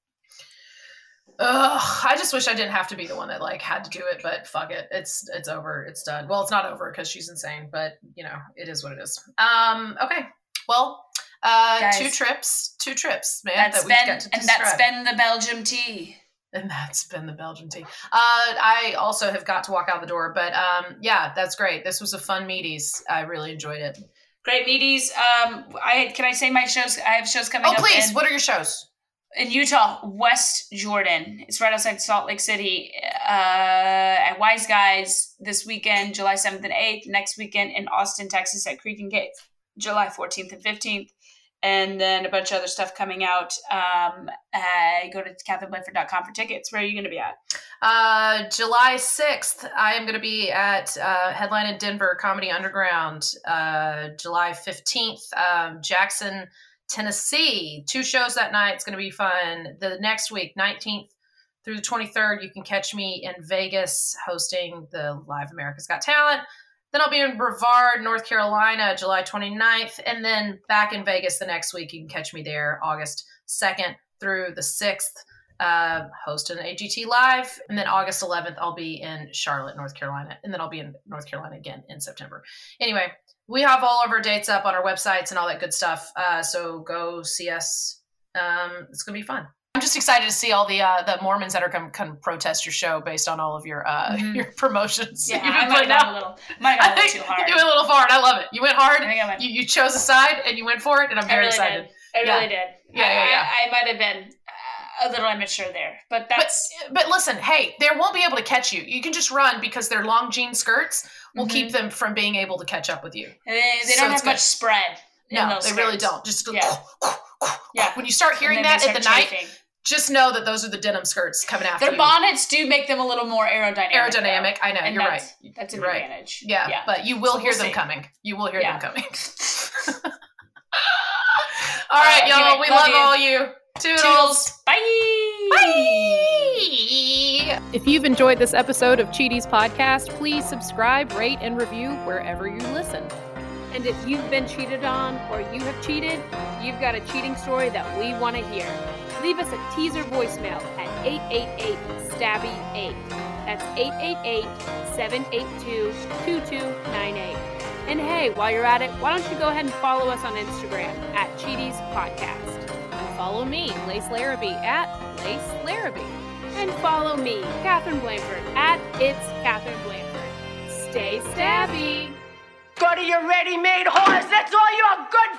[SPEAKER 2] Ugh, I just wish I didn't have to be the one that like had to do it, but fuck it. It's it's over. It's done. Well, it's not over because she's insane, but you know, it is what it is. Um, okay. Well, uh
[SPEAKER 1] Guys.
[SPEAKER 2] two trips, two trips, man.
[SPEAKER 1] That's
[SPEAKER 2] that we've
[SPEAKER 1] been
[SPEAKER 2] got to
[SPEAKER 1] and that's been the Belgium tea.
[SPEAKER 2] and that's been the Belgian tea. Uh I also have got to walk out the door, but um yeah, that's great. This was a fun meaties. I really enjoyed it.
[SPEAKER 1] Great meaties. Um, I can I say my shows? I have shows coming
[SPEAKER 2] Oh
[SPEAKER 1] up.
[SPEAKER 2] please,
[SPEAKER 1] in-
[SPEAKER 2] what are your shows?
[SPEAKER 1] In Utah, West Jordan. It's right outside Salt Lake City. Uh, at Wise Guys this weekend, July 7th and 8th. Next weekend in Austin, Texas at Creek and Gate, July 14th and 15th. And then a bunch of other stuff coming out. Um, uh, go to katherineBlanford.com for tickets. Where are you going to be at?
[SPEAKER 2] Uh, July 6th, I am going to be at uh, Headline in Denver Comedy Underground. Uh, July 15th, um, Jackson, Tennessee. Two shows that night. It's going to be fun. The next week, 19th through the 23rd, you can catch me in Vegas hosting the Live America's Got Talent. Then I'll be in Brevard, North Carolina, July 29th. And then back in Vegas the next week. You can catch me there August 2nd through the 6th uh, hosting AGT Live. And then August 11th, I'll be in Charlotte, North Carolina. And then I'll be in North Carolina again in September. Anyway, we have all of our dates up on our websites and all that good stuff. Uh, so go see us. Um, it's going to be fun. I'm just excited to see all the uh, the Mormons that are going to come protest your show based on all of your uh,
[SPEAKER 1] Mhm.
[SPEAKER 2] your promotions.
[SPEAKER 1] Yeah, I might have a little, might have a little too hard.
[SPEAKER 2] you went a little far, and I love it. You went hard.
[SPEAKER 1] I think I went.
[SPEAKER 2] You, you chose a side and you went for it, and I'm
[SPEAKER 1] I
[SPEAKER 2] very
[SPEAKER 1] really
[SPEAKER 2] excited.
[SPEAKER 1] did. I
[SPEAKER 2] Yeah.
[SPEAKER 1] really did.
[SPEAKER 2] Yeah,
[SPEAKER 1] I,
[SPEAKER 2] yeah, yeah.
[SPEAKER 1] I, I might have been a little immature there, but
[SPEAKER 2] But,
[SPEAKER 1] that's
[SPEAKER 2] but listen, hey, they won't be able to catch you. You can just run because their long jean skirts will
[SPEAKER 1] Mhm.
[SPEAKER 2] keep them from being able to catch up with you.
[SPEAKER 1] they, they
[SPEAKER 2] So
[SPEAKER 1] don't have much spread.
[SPEAKER 2] No, they really don't. Just
[SPEAKER 1] Yeah. Yeah.
[SPEAKER 2] When you start hearing that
[SPEAKER 1] they
[SPEAKER 2] at the
[SPEAKER 1] start
[SPEAKER 2] night, just know that those are the denim skirts coming after
[SPEAKER 1] Their
[SPEAKER 2] you.
[SPEAKER 1] bonnets do make them a little more aerodynamic.
[SPEAKER 2] Aerodynamic. I know.
[SPEAKER 1] and
[SPEAKER 2] You're right.
[SPEAKER 1] that's, That's an
[SPEAKER 2] right.
[SPEAKER 1] advantage.
[SPEAKER 2] Yeah,
[SPEAKER 1] yeah.
[SPEAKER 2] but you will
[SPEAKER 1] So
[SPEAKER 2] hear
[SPEAKER 1] we'll
[SPEAKER 2] them
[SPEAKER 1] see.
[SPEAKER 2] coming. You will hear
[SPEAKER 1] Yeah.
[SPEAKER 2] them coming. all right,
[SPEAKER 1] Uh,
[SPEAKER 2] y'all.
[SPEAKER 1] anyway,
[SPEAKER 2] we
[SPEAKER 1] love
[SPEAKER 2] love
[SPEAKER 1] you.
[SPEAKER 2] all you. Toodles.
[SPEAKER 1] Toodles. Bye.
[SPEAKER 2] Bye.
[SPEAKER 3] If you've enjoyed this episode of Cheaties Podcast, please subscribe, rate, and review wherever you listen. And if you've been cheated on or you have cheated, you've got a cheating story that we want to hear. Leave us a teaser voicemail at 888 Stabby 8. That's 888 782 2298. And hey, while you're at it, why don't you go ahead and follow us on Instagram at Cheaties Podcast. Follow me, Lace Larrabee, at Lace Larrabee. And follow me, Katherine Blanford, at It's Katherine Blanford. Stay stabby!
[SPEAKER 4] Go to your ready-made horse. That's all you're good